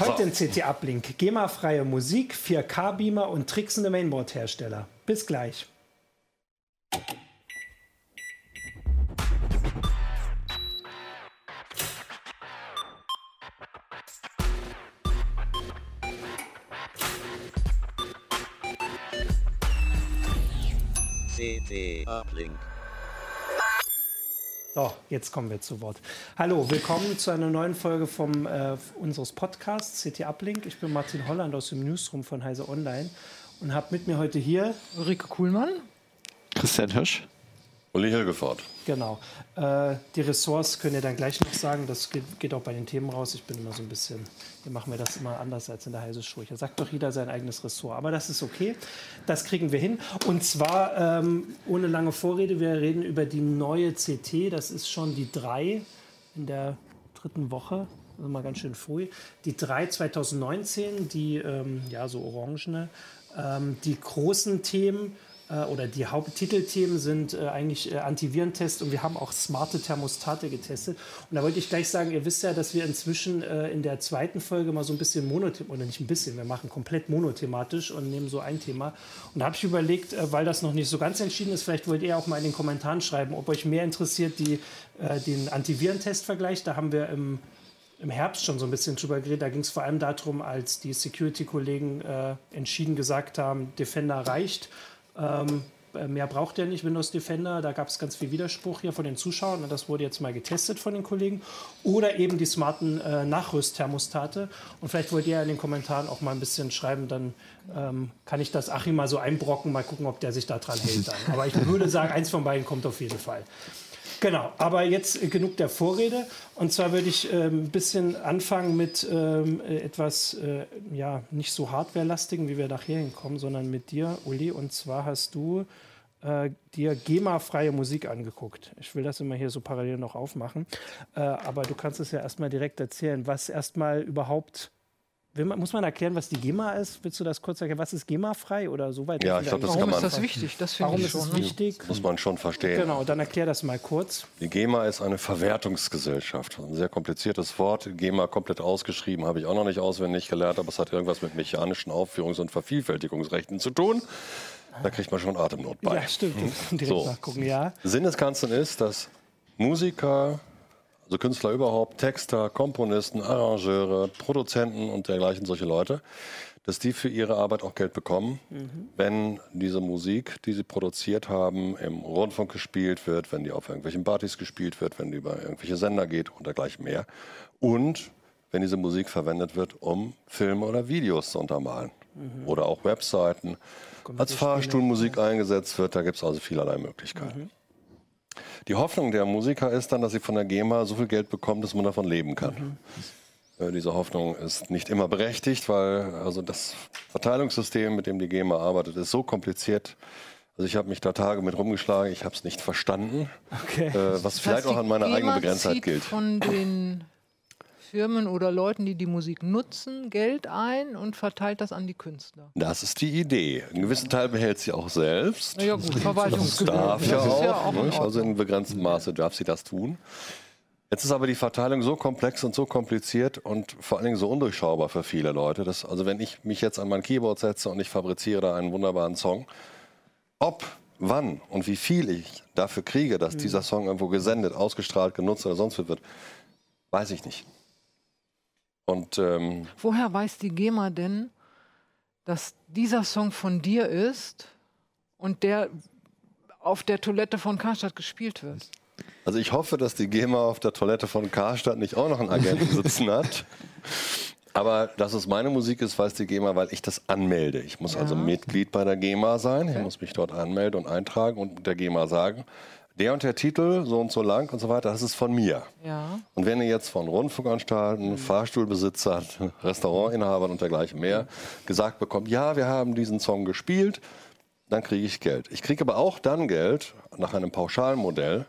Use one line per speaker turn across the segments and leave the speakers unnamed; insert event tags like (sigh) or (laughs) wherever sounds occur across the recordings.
Heute in CT Uplink. GEMA-freie Musik, 4K-Beamer und tricksende Mainboard-Hersteller. Bis gleich.
CT Uplink.
So, jetzt kommen wir zu Wort. Hallo, willkommen zu einer neuen Folge vom, äh, unseres Podcasts CT Uplink. Ich bin Martin Holland aus dem Newsroom von Heise Online und habe mit mir heute hier
Ulrike Kuhlmann.
Christian Hirsch.
Uli Hilgefort.
Genau. Äh, die Ressorts könnt ihr dann gleich noch sagen. Das geht, geht, auch bei den Themen raus. Ich bin immer so ein bisschen, hier machen wir das immer anders als in der Heise Show. Hier sagt doch jeder sein eigenes Ressort. Aber das ist okay. Das kriegen wir hin. Und zwar ähm, ohne lange Vorrede. Wir reden über die neue CT. Das ist schon die 3 in der dritten Woche. Also mal ganz schön früh. Die 3 2019, die ähm, ja so orangene. Ähm, die großen Themen oder die Haupttitelthemen sind äh, eigentlich äh, Antivirentest und wir haben auch smarte Thermostate getestet. Und da wollte ich gleich sagen, ihr wisst ja, dass wir inzwischen äh, in der zweiten Folge mal so ein bisschen monothematisch, oder nicht ein bisschen, wir machen komplett monothematisch und nehmen so ein Thema. Und da habe ich überlegt, äh, weil das noch nicht so ganz entschieden ist, vielleicht wollt ihr auch mal in den Kommentaren schreiben, ob euch mehr interessiert die, äh, den Antivirentest-Vergleich. Da haben wir im im Herbst schon so ein bisschen drüber geredet. Da ging es vor allem darum, als die Security-Kollegen äh, entschieden gesagt haben, Defender reicht ähm, äh, mehr braucht er nicht, Windows Defender. Da gab es ganz viel Widerspruch hier von den Zuschauern und das wurde jetzt mal getestet von den Kollegen. Oder eben die smarten äh, Nachrüstthermostate. Und vielleicht wollt ihr in den Kommentaren auch mal ein bisschen schreiben, dann ähm, kann ich das Achim mal so einbrocken, mal gucken, ob der sich da dran hält. Dann. (laughs) Aber ich würde sagen, eins von beiden kommt auf jeden Fall. Genau, aber jetzt genug der Vorrede. Und zwar würde ich äh, ein bisschen anfangen mit ähm, etwas, äh, ja, nicht so hardwarelastigen, wie wir nachher hinkommen, sondern mit dir, Uli. Und zwar hast du äh, dir GEMA-freie Musik angeguckt. Ich will das immer hier so parallel noch aufmachen. Äh, aber du kannst es ja erstmal direkt erzählen, was erstmal überhaupt man, muss man erklären, was die GEMA ist? Willst du das kurz erklären? Was ist GEMA-frei oder so weit?
Ja, ich glaube, das
Warum
kann man.
ist das wichtig? Das
Warum
ich
ist
schon.
es wichtig?
Muss man schon verstehen.
Genau, dann erklär das mal kurz.
Die GEMA ist eine Verwertungsgesellschaft. Ein sehr kompliziertes Wort. GEMA komplett ausgeschrieben, habe ich auch noch nicht auswendig gelernt, aber es hat irgendwas mit mechanischen Aufführungs- und Vervielfältigungsrechten zu tun. Da kriegt man schon Atemnot bei.
Ja, stimmt. Direkt
So.
nachgucken, ja.
Sinn des Ganzen ist, dass Musiker, also Künstler überhaupt, Texter, Komponisten, Arrangeure, Produzenten und dergleichen solche Leute, dass die für ihre Arbeit auch Geld bekommen, wenn diese Musik, die sie produziert haben, im Rundfunk gespielt wird, wenn die auf irgendwelchen Partys gespielt wird, wenn die über irgendwelche Sender geht und dergleichen mehr. Und wenn diese Musik verwendet wird, um Filme oder Videos zu untermalen. Oder auch Webseiten. Als Fahrstuhlmusik eingesetzt wird, da gibt es also vielerlei Möglichkeiten. Die Hoffnung der Musiker ist dann, dass sie von der GEMA so viel Geld bekommen, dass man davon leben kann. Äh, Diese Hoffnung ist nicht immer berechtigt, weil also das Verteilungssystem, mit dem die GEMA arbeitet, ist so kompliziert. Also ich habe mich da Tage mit rumgeschlagen, ich habe es nicht verstanden,
Okay.
äh, was
Das
vielleicht
heißt,
auch an meiner
GEMA
eigenen Begrenztheit gilt.
von den Firmen oder Leuten, die die Musik nutzen, Geld ein und verteilt das an die Künstler.
Das ist die Idee. Einen gewissen Teil behält sie auch selbst.
Na ja gut,
Das
Verwaltungsgebühren.
darf ja
Das ist
auch.
ja auch in
also in begrenztem Maße darf sie das tun. Jetzt ist aber die Verteilung so komplex und so kompliziert und vor allen Dingen so undurchschaubar für viele Leute. Dass, also wenn ich mich jetzt an mein Keyboard setze und ich fabriziere da einen wunderbaren Song, ob, wann und wie viel ich dafür kriege, dass dieser Song irgendwo gesendet, ausgestrahlt, genutzt oder sonst was wird, weiß ich nicht. Und ähm,
Woher weiß die GEMA denn, dass dieser Song von dir ist und der auf der Toilette von Karstadt gespielt wird?
Also ich hoffe, dass die GEMA auf der Toilette von Karstadt nicht auch noch einen Agenten sitzen hat. Aber dass es meine Musik ist, weiß die GEMA, weil ich das anmelde. Ich muss also Mitglied bei der GEMA sein. Ich muss mich dort anmelden und eintragen und der GEMA sagen, der und der Titel, so und so lang und so weiter, das ist von mir.
Ja.
Und wenn ihr jetzt von Rundfunkanstalten, Fahrstuhlbesitzern, (laughs) Restaurantinhabern und dergleichen mehr gesagt bekommt, ja, wir haben diesen Song gespielt, dann kriege ich Geld. Ich kriege aber auch dann Geld nach einem Pauschalmodell,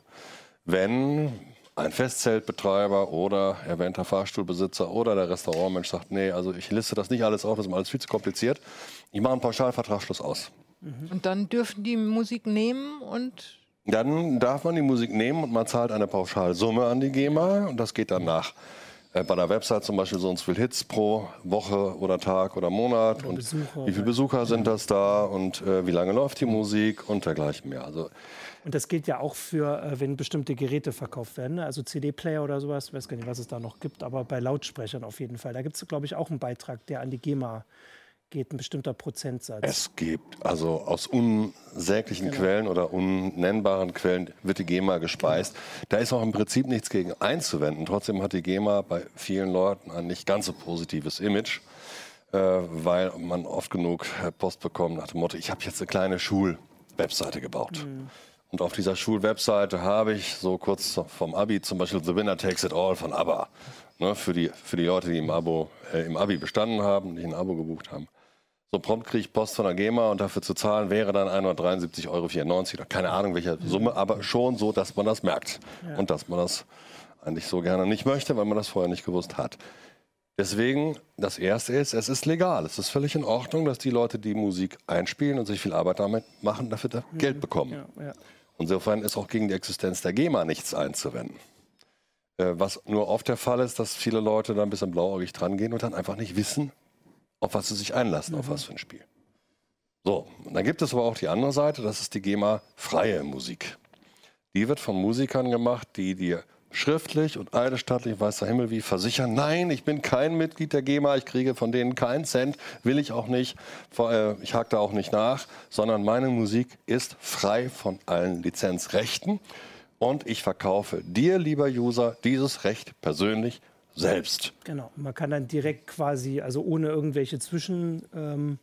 wenn ein Festzeltbetreiber oder erwähnter Fahrstuhlbesitzer oder der Restaurantmensch sagt, nee, also ich liste das nicht alles auf, das ist mir alles viel zu kompliziert. Ich mache einen Pauschalvertragsschluss aus.
Und dann dürfen die Musik nehmen und
Dann darf man die Musik nehmen und man zahlt eine Pauschalsumme an die GEMA und das geht dann nach. äh, Bei der Website zum Beispiel so und so viel Hits pro Woche oder Tag oder Monat und
Besucher.
wie viele Besucher sind das da und äh, wie lange läuft die Musik und dergleichen mehr. Also
Und das gilt ja auch für, äh, wenn bestimmte Geräte verkauft werden, ne? also CD-Player oder sowas, ich weiß gar nicht, was es da noch gibt, aber bei Lautsprechern auf jeden Fall. Da gibt es, glaube ich, auch einen Beitrag, der an die GEMA geht, ein bestimmter Prozentsatz.
Es gibt, also aus unsäglichen Quellen oder unnennbaren Quellen wird die GEMA gespeist. Da ist auch im Prinzip nichts gegen einzuwenden. Trotzdem hat die GEMA bei vielen Leuten ein nicht ganz so positives Image, äh, weil man oft genug äh, Post bekommt nach dem Motto, ich habe jetzt eine kleine Schulwebseite gebaut. Und auf dieser Schulwebseite habe ich so kurz vom Abi zum Beispiel The Winner Takes It All von ABBA. Ne, für, die, für die Leute, die im, Abo, äh, im Abi bestanden haben, die ein Abo gebucht haben. So prompt kriege ich Post von der GEMA und dafür zu zahlen wäre dann 173,94 Euro oder keine Ahnung welche Summe, aber schon so, dass man das merkt. Und dass man das eigentlich so gerne nicht möchte, weil man das vorher nicht gewusst hat. Deswegen, das Erste ist, es ist legal. Es ist völlig in Ordnung, dass die Leute, die Musik einspielen und sich viel Arbeit damit machen, dafür da Geld bekommen.
Ja, ja.
Insofern ist auch gegen die Existenz der GEMA nichts einzuwenden. Äh, Was nur oft der Fall ist, dass viele Leute da ein bisschen blauäugig dran gehen und dann einfach nicht wissen, auf was sie sich einlassen, auf was für ein Spiel. So, und dann gibt es aber auch die andere Seite, das ist die GEMA freie Musik. Die wird von Musikern gemacht, die dir schriftlich und eidesstattlich, weiß der Himmel wie, versichern, nein, ich bin kein Mitglied der GEMA, ich kriege von denen keinen Cent, will ich auch nicht, äh, ich hake da auch nicht nach, sondern meine Musik ist frei von allen Lizenzrechten. Und ich verkaufe dir, lieber User, dieses Recht persönlich selbst.
Genau. Man kann dann direkt quasi, also ohne irgendwelche Zwischenstationen ähm,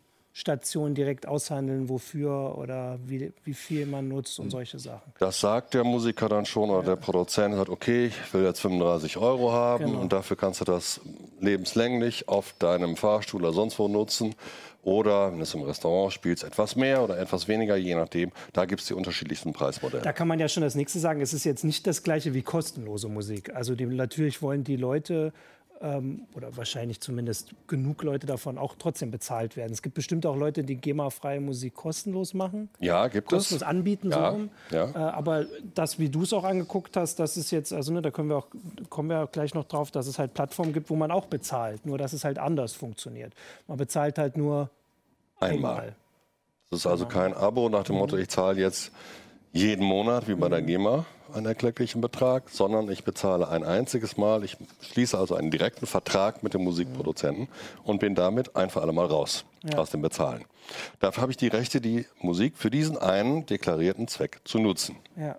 direkt aushandeln, wofür oder wie, wie viel man nutzt und solche Sachen.
Das sagt der Musiker dann schon oder der Produzent sagt, okay, ich will jetzt 35 Euro haben
Genau.
und dafür kannst du das lebenslänglich auf deinem Fahrstuhl oder sonst wo nutzen. Oder wenn du es im Restaurant spielst, etwas mehr oder etwas weniger, je nachdem. Da gibt es die unterschiedlichsten Preismodelle.
Da kann man ja schon das nächste sagen. Es ist jetzt nicht das gleiche wie kostenlose Musik. Also die, natürlich wollen die Leute ähm, oder wahrscheinlich zumindest genug Leute davon auch trotzdem bezahlt werden. Es gibt bestimmt auch Leute, die GEMA-freie Musik kostenlos machen.
Ja, gibt
kostenlos
es.
anbieten.
Ja,
so rum.
ja.
Äh, aber das, wie du es auch angeguckt hast, das ist jetzt, also ne, da können wir auch, kommen wir auch gleich noch drauf, dass es halt Plattformen gibt, wo man auch bezahlt. Nur dass es halt anders funktioniert. Man bezahlt halt nur
Einmal.
einmal.
Das ist also kein Abo nach dem Motto, ich zahle jetzt jeden Monat, wie bei der GEMA, einen erklecklichen Betrag, sondern ich bezahle ein einziges Mal. Ich schließe also einen direkten Vertrag mit dem Musikproduzenten und bin damit ein für alle Mal raus aus dem Bezahlen. Dafür habe ich die Rechte, die Musik für diesen einen deklarierten Zweck zu nutzen.
Ja.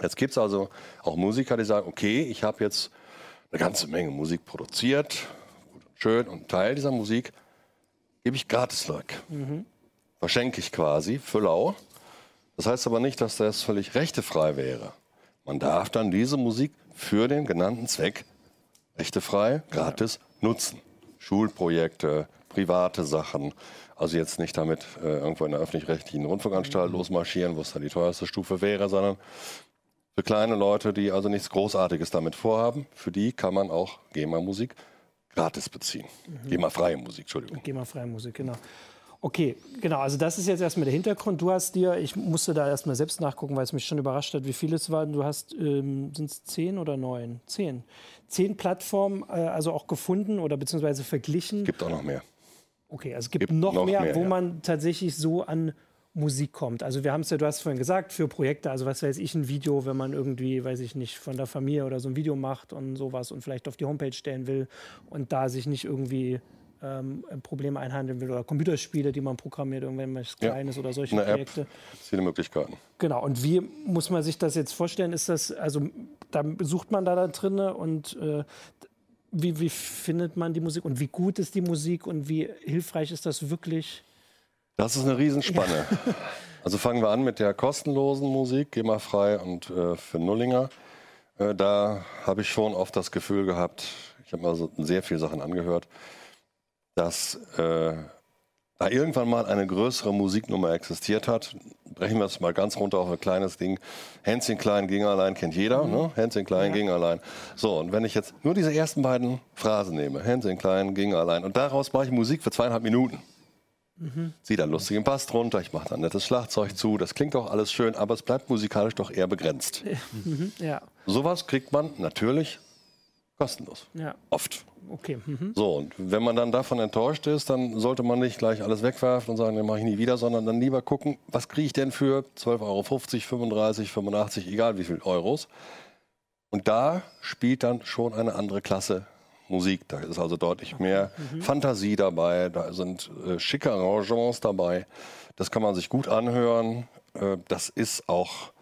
Jetzt gibt es also auch Musiker, die sagen, okay, ich habe jetzt eine ganze Menge Musik produziert, gut und schön, und Teil dieser Musik gebe ich gratis weg. Verschenke ich quasi für lau. Das heißt aber nicht, dass das völlig rechtefrei wäre. Man darf dann diese Musik für den genannten Zweck rechtefrei, gratis nutzen. Schulprojekte, private Sachen. Also jetzt nicht damit äh, irgendwo in der öffentlich-rechtlichen Rundfunkanstalt losmarschieren, wo es dann die teuerste Stufe wäre, sondern für kleine Leute, die also nichts Großartiges damit vorhaben, für die kann man auch GEMA-Musik gratis beziehen. GEMA-freie Musik, Entschuldigung.
GEMA-freie Musik, genau. Okay, genau, also das ist jetzt erstmal der Hintergrund. Du hast dir, ich musste da erstmal selbst nachgucken, weil es mich schon überrascht hat, wie viele es waren. Du hast, ähm, sind es zehn oder neun? Zehn. Zehn Plattformen, äh, also auch gefunden oder beziehungsweise verglichen.
Gibt auch noch mehr.
Okay, also es gibt,
Gibt
noch,
noch
mehr,
mehr,
wo
ja.
man tatsächlich so an Musik kommt. Also wir haben es ja, du hast vorhin gesagt, für Projekte, also was weiß ich, ein Video, wenn man irgendwie, weiß ich nicht, von der Familie oder so ein Video macht und sowas und vielleicht auf die Homepage stellen will und da sich nicht irgendwie ähm, Probleme einhandeln will oder Computerspiele, die man programmiert, irgendwas
Ja.
Kleines oder solche
Eine App,
Projekte.
viele Möglichkeiten.
Genau, und wie muss man sich das jetzt vorstellen? Ist das, also da sucht man da, da drinne und äh, wie, wie findet man die Musik und wie gut ist die Musik und wie hilfreich ist das wirklich?
Das ist eine Riesenspanne. (laughs) Also fangen wir an mit der kostenlosen Musik, GEMA-frei und äh, für Nullinger. Äh, da habe ich schon oft das Gefühl gehabt, ich habe mir also sehr viele Sachen angehört, dass äh, da irgendwann mal eine größere Musiknummer existiert hat. Brechen wir es mal ganz runter auf ein kleines Ding. Hänschen Klein ging allein kennt jeder.
Mhm.
Ne? Hänschen Klein ging allein. So, und wenn ich jetzt nur diese ersten beiden Phrasen nehme, Hänschen Klein ging allein, und daraus mache ich Musik für zweieinhalb Minuten.
Mhm.
Zieh da lustigen Bass drunter, ich mache da ein nettes Schlagzeug zu, das klingt auch alles schön, aber es bleibt musikalisch doch eher begrenzt.
Ja,
Sowas kriegt man natürlich kostenlos.
ja,
Oft.
Okay. Mhm.
So, und wenn man dann davon enttäuscht ist, dann sollte man nicht gleich alles wegwerfen und sagen, den mache ich nie wieder, sondern dann lieber gucken, was kriege ich denn für 12,50 Euro, 35, 85, egal wie viel Euros. Und da spielt dann schon eine andere Klasse Musik. Da ist also deutlich mehr Fantasie dabei, da sind äh, schicke Arrangements dabei. Das kann man sich gut anhören. Äh, das ist auch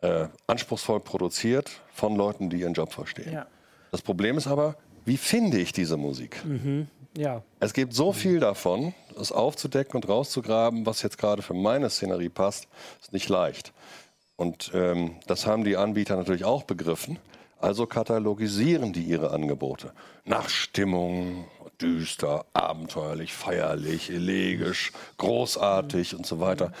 äh, anspruchsvoll produziert von Leuten, die ihren Job verstehen.
Ja.
Das Problem ist aber, wie finde ich diese Musik?
Ja,
Es gibt so viel davon, es aufzudecken und rauszugraben, was jetzt gerade für meine Szenerie passt, ist nicht leicht. Und ähm, das haben die Anbieter natürlich auch begriffen. Also katalogisieren die ihre Angebote nach Stimmung, düster, abenteuerlich, feierlich, elegisch, großartig und so weiter.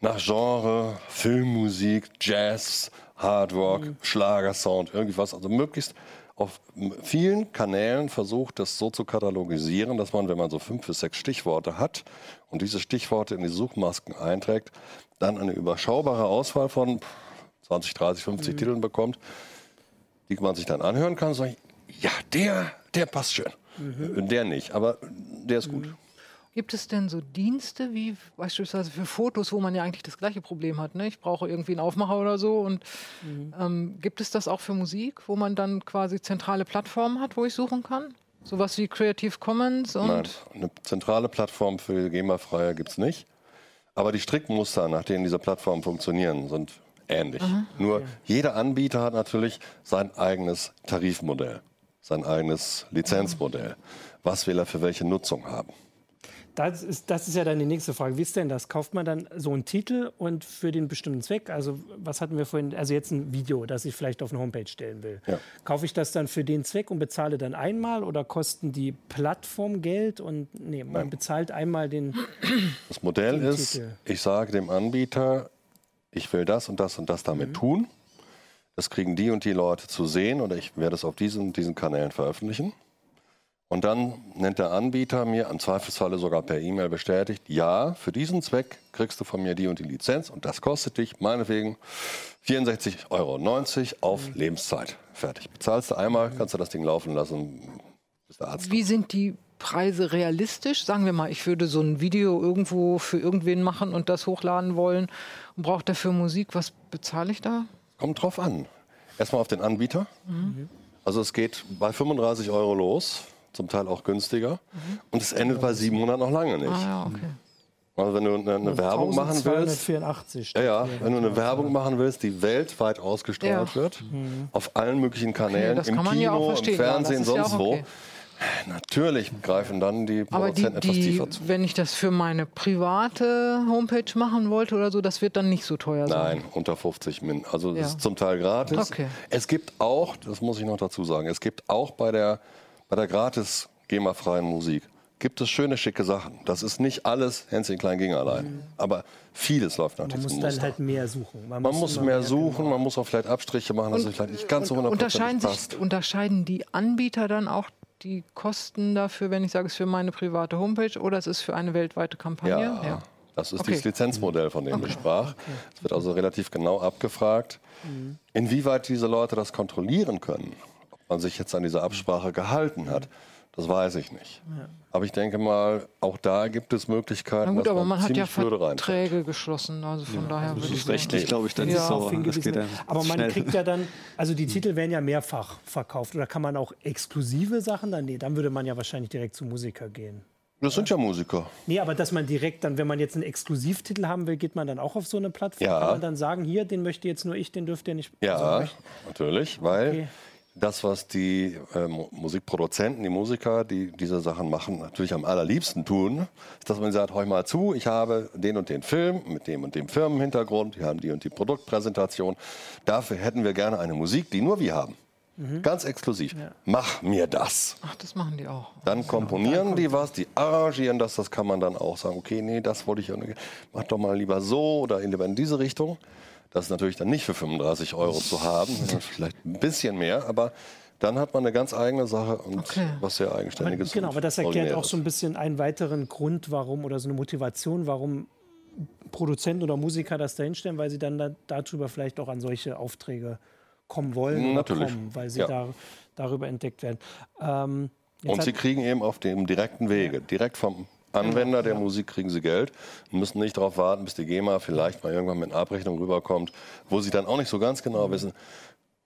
Nach Genre, Filmmusik, Jazz, Hard Rock, Schlagersound, irgendwas. Also möglichst auf vielen Kanälen versucht, das so zu katalogisieren, dass man, wenn man so fünf bis sechs Stichworte hat und diese Stichworte in die Suchmasken einträgt, dann eine überschaubare Auswahl von 20, 30, 50 Titeln bekommt, die man sich dann anhören kann und sagen, ja, der, der passt schön. Der nicht, aber der ist gut.
Gibt es denn so Dienste wie beispielsweise für Fotos, wo man ja eigentlich das gleiche Problem hat? Ne? Ich brauche irgendwie einen Aufmacher oder so. Und ähm, gibt es das auch für Musik, wo man dann quasi zentrale Plattformen hat, wo ich suchen kann? Sowas wie Creative Commons und
Nein, eine zentrale Plattform für GEMA-Freie gibt es nicht. Aber die Strickmuster, nach denen diese Plattformen funktionieren, sind ähnlich. Nur jeder Anbieter hat natürlich sein eigenes Tarifmodell, sein eigenes Lizenzmodell. Was will er für welche Nutzung haben?
Das ist, das ist ja dann die nächste Frage. Wie ist denn das? Kauft man dann so einen Titel und für den bestimmten Zweck? Also, was hatten wir vorhin? Also, jetzt ein Video, das ich vielleicht auf eine Homepage stellen will.
Ja.
Kaufe ich das dann für den Zweck und bezahle dann einmal oder kosten die Plattform Geld? Und nee, man bezahlt einmal den.
Das Modell
Den
ist,
Titel.
ich sage dem Anbieter, ich will das und das und das damit
Mhm.
tun. Das kriegen die und die Leute zu sehen oder ich werde es auf diesen und diesen Kanälen veröffentlichen. Und dann nennt der Anbieter mir, im Zweifelsfalle sogar per E-Mail bestätigt, ja, für diesen Zweck kriegst du von mir die und die Lizenz und das kostet dich meinetwegen 64,90 Euro auf
Mhm.
Lebenszeit. Fertig. Bezahlst du einmal, kannst du das Ding laufen lassen, bis der Arzt
wie sind die Preise realistisch? Sagen wir mal, ich würde so ein Video irgendwo für irgendwen machen und das hochladen wollen und brauche dafür Musik. Was bezahle ich da?
Kommt drauf an. Erstmal auf den Anbieter. Also es geht bei 35 Euro los, zum Teil auch günstiger. Und es endet bei 700 noch lange nicht.
Ah ja, okay.
Also wenn du eine, eine Werbung machen willst,
1284
ja, ja, wenn du eine Werbung machen willst, die weltweit ausgestrahlt
Ja.
wird, auf allen möglichen Kanälen,
das
im Kino, im Fernsehen, sonst
auch
wo,
okay.
natürlich greifen dann die Produzenten etwas
die,
tiefer zu.
wenn ich das für meine private Homepage machen wollte oder so, das wird dann nicht so teuer sein.
Nein, unter 50 Min. Also
Ja.
das ist zum Teil gratis.
Okay.
Es gibt auch, das muss ich noch dazu sagen, es gibt auch bei der, bei der gratis GEMA-freien Musik, gibt es schöne, schicke Sachen. Das ist nicht alles Hänschen Klein ging allein. Aber vieles läuft
Man
natürlich
muss
zum
dann
Muster.
halt mehr suchen.
man muss
immer
mehr suchen,
genau.
man muss auch vielleicht Abstriche machen, dass es vielleicht nicht ganz so
Und unterscheiden,
hundertprozentig
sich,
passt.
unterscheiden die Anbieter dann auch die Kosten dafür, wenn ich sage, es ist für meine private Homepage oder es ist für eine weltweite Kampagne?
Ja, das ist
Okay.
dieses Lizenzmodell, von dem ich sprach. Es wird also relativ genau abgefragt, inwieweit diese Leute das kontrollieren können. Man sich jetzt an diese Absprache gehalten hat, das weiß ich nicht. Aber ich denke mal, auch da gibt es Möglichkeiten,
Na gut,
dass
aber man hat ja. Verträge geschlossen, also von daher
Das
würde ich
ist
sagen-
rechtlich, glaube ich, dann
Ja,
nicht so.
auf
Das geht dann
Aber man
schnell.
kriegt ja dann, also die Titel werden ja mehrfach verkauft. Oder kann man auch exklusive Sachen dann? Nee, dann würde man ja wahrscheinlich direkt zu Musiker gehen.
Das sind ja Musiker.
Nee, aber dass man direkt dann, wenn man jetzt einen Exklusivtitel haben will, geht man dann auch auf so eine Plattform?
Ja.
Kann man dann sagen, hier, den möchte jetzt nur ich, den dürft ihr nicht.
Ja,
Also,
natürlich, weil
Okay.
Das, was die äh, Musikproduzenten, die Musiker, die diese Sachen machen, natürlich am allerliebsten tun, ist, dass man sagt, hör mal zu, ich habe den und den Film mit dem und dem Firmenhintergrund, wir haben die und die Produktpräsentation. Dafür hätten wir gerne eine Musik, die nur wir haben. Mhm. Ganz exklusiv. Ja. Mach mir das.
Ach, das machen die auch.
Dann komponieren ja, die was, die arrangieren das, das kann man dann auch sagen, okay, nee, das wollte ich, mach doch mal lieber so oder lieber in diese Richtung. Das ist natürlich dann nicht für 35 Euro zu haben, (laughs) vielleicht ein bisschen mehr, aber dann hat man eine ganz eigene Sache und okay. was sehr eigenständiges.
Aber, genau, aber das erklärt auch so ein bisschen einen weiteren Grund, warum oder so eine Motivation, warum Produzenten oder Musiker das dahinstellen, weil sie dann da, darüber vielleicht auch an solche Aufträge kommen wollen
Natürlich.
kommen, weil sie ja. da, darüber entdeckt werden.
Ähm, und sie kriegen eben auf dem direkten Wege, direkt vom Anwender der Musik kriegen sie Geld und müssen nicht darauf warten, bis die GEMA vielleicht mal irgendwann mit einer Abrechnung rüberkommt, wo sie dann auch nicht so ganz genau mhm. wissen,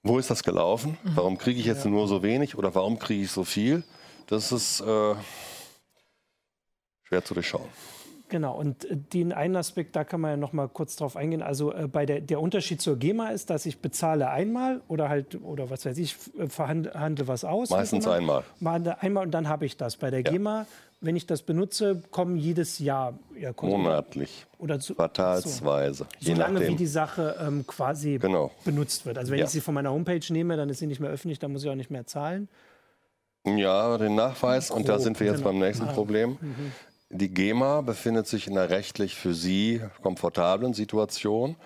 wo ist das gelaufen, mhm. warum kriege ich jetzt nur so wenig oder warum kriege ich so viel. Das ist äh, schwer zu durchschauen.
Genau, und äh, den einen Aspekt, da kann man ja noch mal kurz drauf eingehen. Also äh, bei der, der Unterschied zur GEMA ist, dass ich bezahle einmal oder halt, oder was weiß ich, äh, verhandle was aus.
Meistens einmal.
Einmal und dann habe ich das. Bei der ja. GEMA wenn ich das benutze, kommen jedes Jahr
ja, Monatlich. Oder zu, quartalsweise.
So, lange wie die Sache ähm, quasi genau. benutzt wird. Also wenn ja. ich sie von meiner Homepage nehme, dann ist sie nicht mehr öffentlich, dann muss ich auch nicht mehr zahlen.
Ja, den Nachweis, Grob, und da sind wir jetzt genau. beim nächsten ah. Problem. Mhm. Die GEMA befindet sich in einer rechtlich für Sie komfortablen Situation,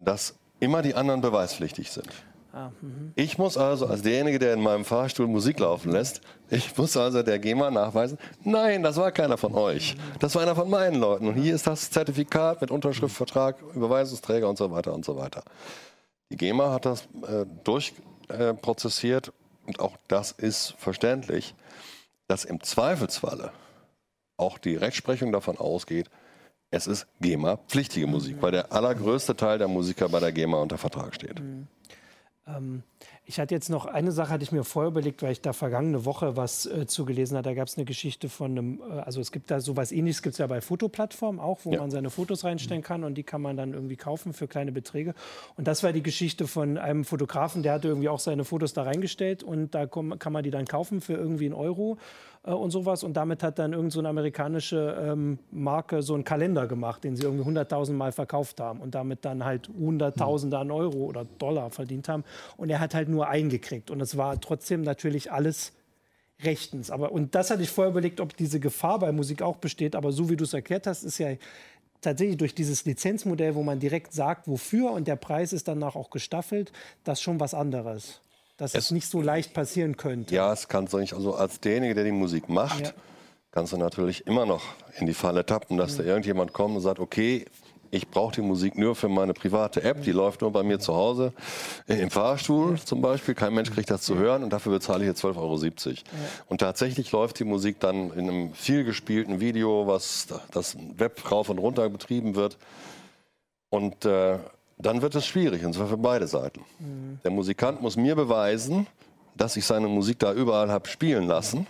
dass immer die anderen beweispflichtig sind. Ah, mhm. ich muss also als derjenige, der in meinem Fahrstuhl Musik laufen lässt, ich muss also der GEMA nachweisen, nein, das war keiner von euch. Das war einer von meinen Leuten. Und hier ist das Zertifikat mit Unterschrift, Vertrag, Überweisungsträger und so weiter und so weiter. Die GEMA hat das äh, durchprozessiert äh, und auch das ist verständlich, dass im Zweifelsfalle auch die Rechtsprechung davon ausgeht, es ist GEMA-pflichtige Musik, weil der allergrößte Teil der Musiker bei der GEMA unter Vertrag steht. Mhm.
Ähm, ich hatte jetzt noch eine Sache, hatte ich mir vorher überlegt, weil ich da vergangene Woche was äh, zugelesen habe. Da gab es eine Geschichte von einem, äh, also es gibt da sowas ähnliches, gibt es ja bei Fotoplattformen auch, wo ja. man seine Fotos reinstellen kann und die kann man dann irgendwie kaufen für kleine Beträge. Und das war die Geschichte von einem Fotografen, der hatte irgendwie auch seine Fotos da reingestellt und da kann man die dann kaufen für irgendwie einen Euro äh, und sowas. Und damit hat dann irgendeine so amerikanische ähm, Marke so einen Kalender gemacht, den sie irgendwie 100.000 Mal verkauft haben und damit dann halt Hunderttausende an Euro oder Dollar verdient haben. Und er hat halt nur eingekriegt. Und es war trotzdem natürlich alles rechtens. Aber, und das hatte ich vorher überlegt, ob diese Gefahr bei Musik auch besteht. Aber so wie du es erklärt hast, ist ja tatsächlich durch dieses Lizenzmodell, wo man direkt sagt, wofür und der Preis ist danach auch gestaffelt, das schon was anderes dass es, es, nicht so leicht passieren könnte.
Ja, es kann so nicht. Also als derjenige, der die Musik macht, ja. kannst du natürlich immer noch in die Falle tappen, dass mhm. da irgendjemand kommt und sagt, okay, ich brauche die Musik nur für meine private App, die läuft nur bei mir zu Hause, äh, im Fahrstuhl zum Beispiel. Kein Mensch kriegt das zu hören und dafür bezahle ich jetzt 12,70 Euro. Ja. Und tatsächlich läuft die Musik dann in einem viel gespielten Video, was das Web rauf und runter betrieben wird. Und äh, dann wird es schwierig, und zwar für beide Seiten. Mhm. Der Musikant muss mir beweisen, dass ich seine Musik da überall habe spielen lassen.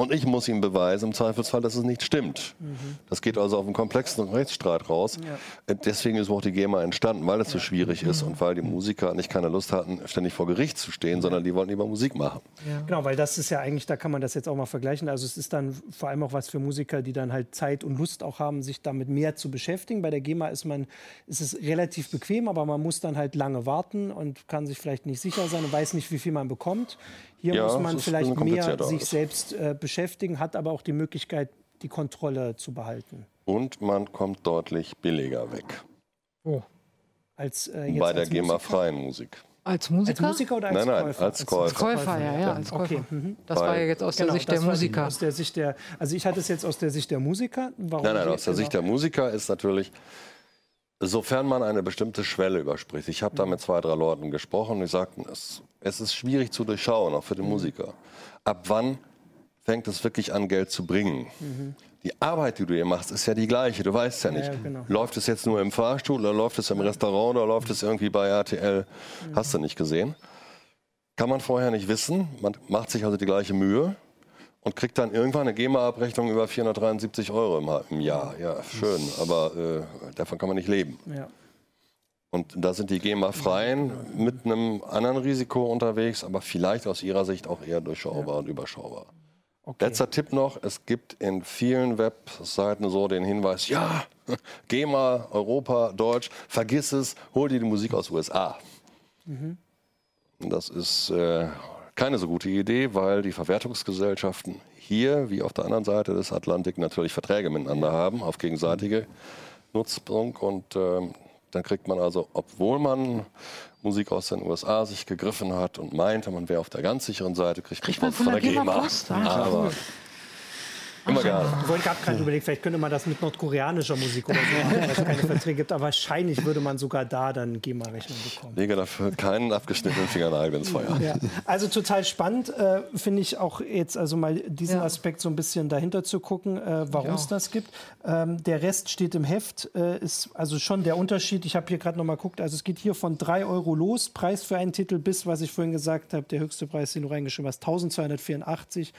Und ich muss ihm beweisen, im Zweifelsfall, dass es nicht stimmt. Mhm. Das geht also auf einen komplexen Rechtsstreit raus. Ja. Äh, deswegen ist auch die GEMA entstanden, weil es ja. so schwierig ist und weil die Musiker nicht keine Lust hatten, ständig vor Gericht zu stehen, ja. sondern die wollten lieber Musik machen.
Genau, weil das ist ja eigentlich, da kann man das jetzt auch mal vergleichen. Also es ist dann vor allem auch was für Musiker, die dann halt Zeit und Lust auch haben, sich damit mehr zu beschäftigen. Bei der GEMA ist man, ist es relativ bequem, aber man muss dann halt lange warten und kann sich vielleicht nicht sicher sein und weiß nicht, wie viel man bekommt. Hier ja, muss man vielleicht mehr sich selbst äh, beschäftigen, hat aber auch die Möglichkeit, die Kontrolle zu behalten.
Und man kommt deutlich billiger weg.
Oh. Als, äh,
Bei der GEMA-freien Musik.
Als Musiker?
Als Musiker oder als
nein, nein,
Käufer?
Als Käufer. Als
Käufer, ja, ja, als Käufer. Okay. Mhm. Das war ja jetzt aus genau, der Sicht der Musiker.
Aus der Sicht der, also ich hatte es jetzt aus der Sicht der Musiker.
Warum nein, nein, aus der Sicht der Musiker ist natürlich, sofern man eine bestimmte Schwelle überspricht. Ich habe da mit zwei, drei Leuten gesprochen und die sagten, es es ist schwierig zu durchschauen, auch für den mhm. Musiker. Ab wann fängt es wirklich an, Geld zu bringen? Mhm. Die Arbeit, die du hier machst, ist ja die gleiche. Du weißt ja nicht, ja, genau. läuft es jetzt nur im Fahrstuhl oder läuft es im Restaurant oder läuft es irgendwie bei RTL? Mhm. Hast du nicht gesehen. Kann man vorher nicht wissen. Man macht sich also die gleiche Mühe und kriegt dann irgendwann eine GEMA-Abrechnung über 473 Euro im, im Jahr. Ja, schön, aber äh, davon kann man nicht leben. Ja. Und da sind die GEMA-Freien mit einem anderen Risiko unterwegs, aber vielleicht aus ihrer Sicht auch eher durchschaubar und überschaubar.
Okay.
Letzter Tipp noch, es gibt in vielen Webseiten so den Hinweis, ja, (laughs) GEMA, Europa, Deutsch, vergiss es, hol dir die Musik aus USA. Und Das ist äh, keine so gute Idee, weil die Verwertungsgesellschaften hier wie auf der anderen Seite des Atlantik natürlich Verträge miteinander haben auf gegenseitige Nutzung und ähm, dann kriegt man also, obwohl man Musik aus den USA sich gegriffen hat und meinte, man wäre auf der ganz sicheren Seite, kriegt,
Kriegt
man
man von der GEMA Post? Ah,
Aber. Immer gerne.
Ich wollte gerade gerade überlegt, vielleicht könnte man das mit nordkoreanischer Musik oder so machen, weil es keine Verträge gibt. Aber wahrscheinlich würde man sogar da dann GEMA-Rechnung bekommen.
Lege dafür keinen abgeschnittenen Fingernagel ins Feuer.
Ja. Also total spannend, äh, finde ich auch jetzt also mal diesen
Ja.
Aspekt so ein bisschen dahinter zu gucken, äh, warum es das gibt. Ähm, der Rest steht im Heft, äh, ist also schon der Unterschied. Ich habe hier gerade noch mal geguckt, also es geht hier von 3 Euro los, Preis für einen Titel, bis, was ich vorhin gesagt habe, der höchste Preis, den du reingeschrieben hast, 1284.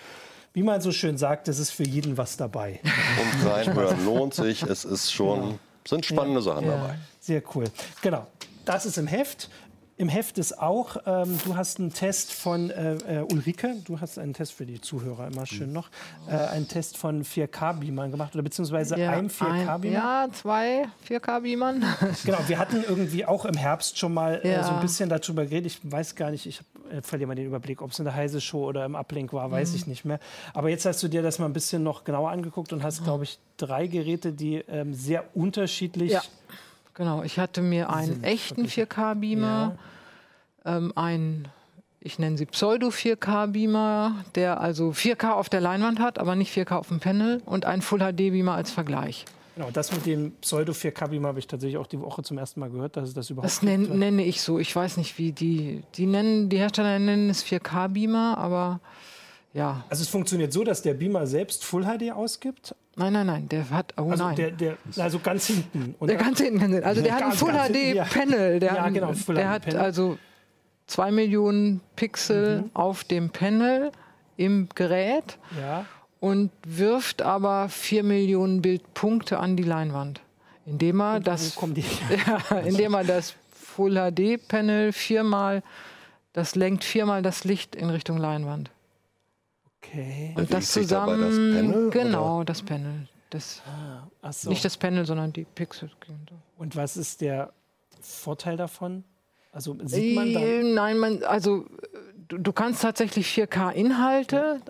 Wie man so schön sagt, es ist für jeden was dabei.
Und reinhören lohnt sich. Es ist schon, sind spannende Sachen dabei.
Sehr cool. Genau. Das ist im Heft. Im Heft ist auch, ähm, du hast einen Test von äh, äh, Ulrike, du hast einen Test für die Zuhörer immer schön noch, äh, einen Test von 4K-Beamern gemacht oder beziehungsweise einem 4K-Beamer.
ja, zwei 4K-Beamern.
Genau, wir hatten irgendwie auch im Herbst schon mal äh,
Ja.
so ein bisschen darüber geredet. Ich weiß gar nicht, ich äh, verliere mal den Überblick, ob es in der Heise Show oder im Uplink war,
Mhm.
weiß ich nicht mehr. Aber jetzt hast du dir das mal ein bisschen noch genauer angeguckt und hast, glaube ich, drei Geräte, die ähm, sehr unterschiedlich
Ja. Genau, ich hatte mir einen echten 4K-Beamer, ähm, einen, ich nenne sie Pseudo-4K-Beamer, der also 4K auf der Leinwand hat, aber nicht 4K auf dem Panel und einen Full-HD-Beamer als Vergleich.
Genau, das mit dem Pseudo 4K-Beamer habe ich tatsächlich auch die Woche zum ersten Mal gehört, dass es das überhaupt
Das nenn, nenne ich so. Ich weiß nicht, wie die, die nennen, die Hersteller nennen es 4K-Beamer, aber ja.
Also es funktioniert so, dass der Beamer selbst Full HD ausgibt.
Nein, nein, nein, der hat, oh
Also
nein.
der, der, also ganz hinten. Und
Der ganz hinten, also der hat ein Full
ganz hinten, ja.
HD Panel. Der,
Ja, genau, Full
der hat also zwei Millionen Pixel auf dem Panel im Gerät
ja,
und wirft aber vier Millionen Bildpunkte an die Leinwand, indem er
wo
das,
kommen die? (laughs)
ja, indem er das Full HD Panel viermal, das lenkt viermal das Licht in Richtung Leinwand.
Okay.
Und
Bewegt
das
dabei das
zusammen,
Panel,
genau, das Panel. Das,
Ach so.
Nicht das Panel, sondern die Pixel.
Und was ist der Vorteil davon? Also sieht man dann.
Äh, Nein, man, also du, du kannst tatsächlich 4K-Inhalte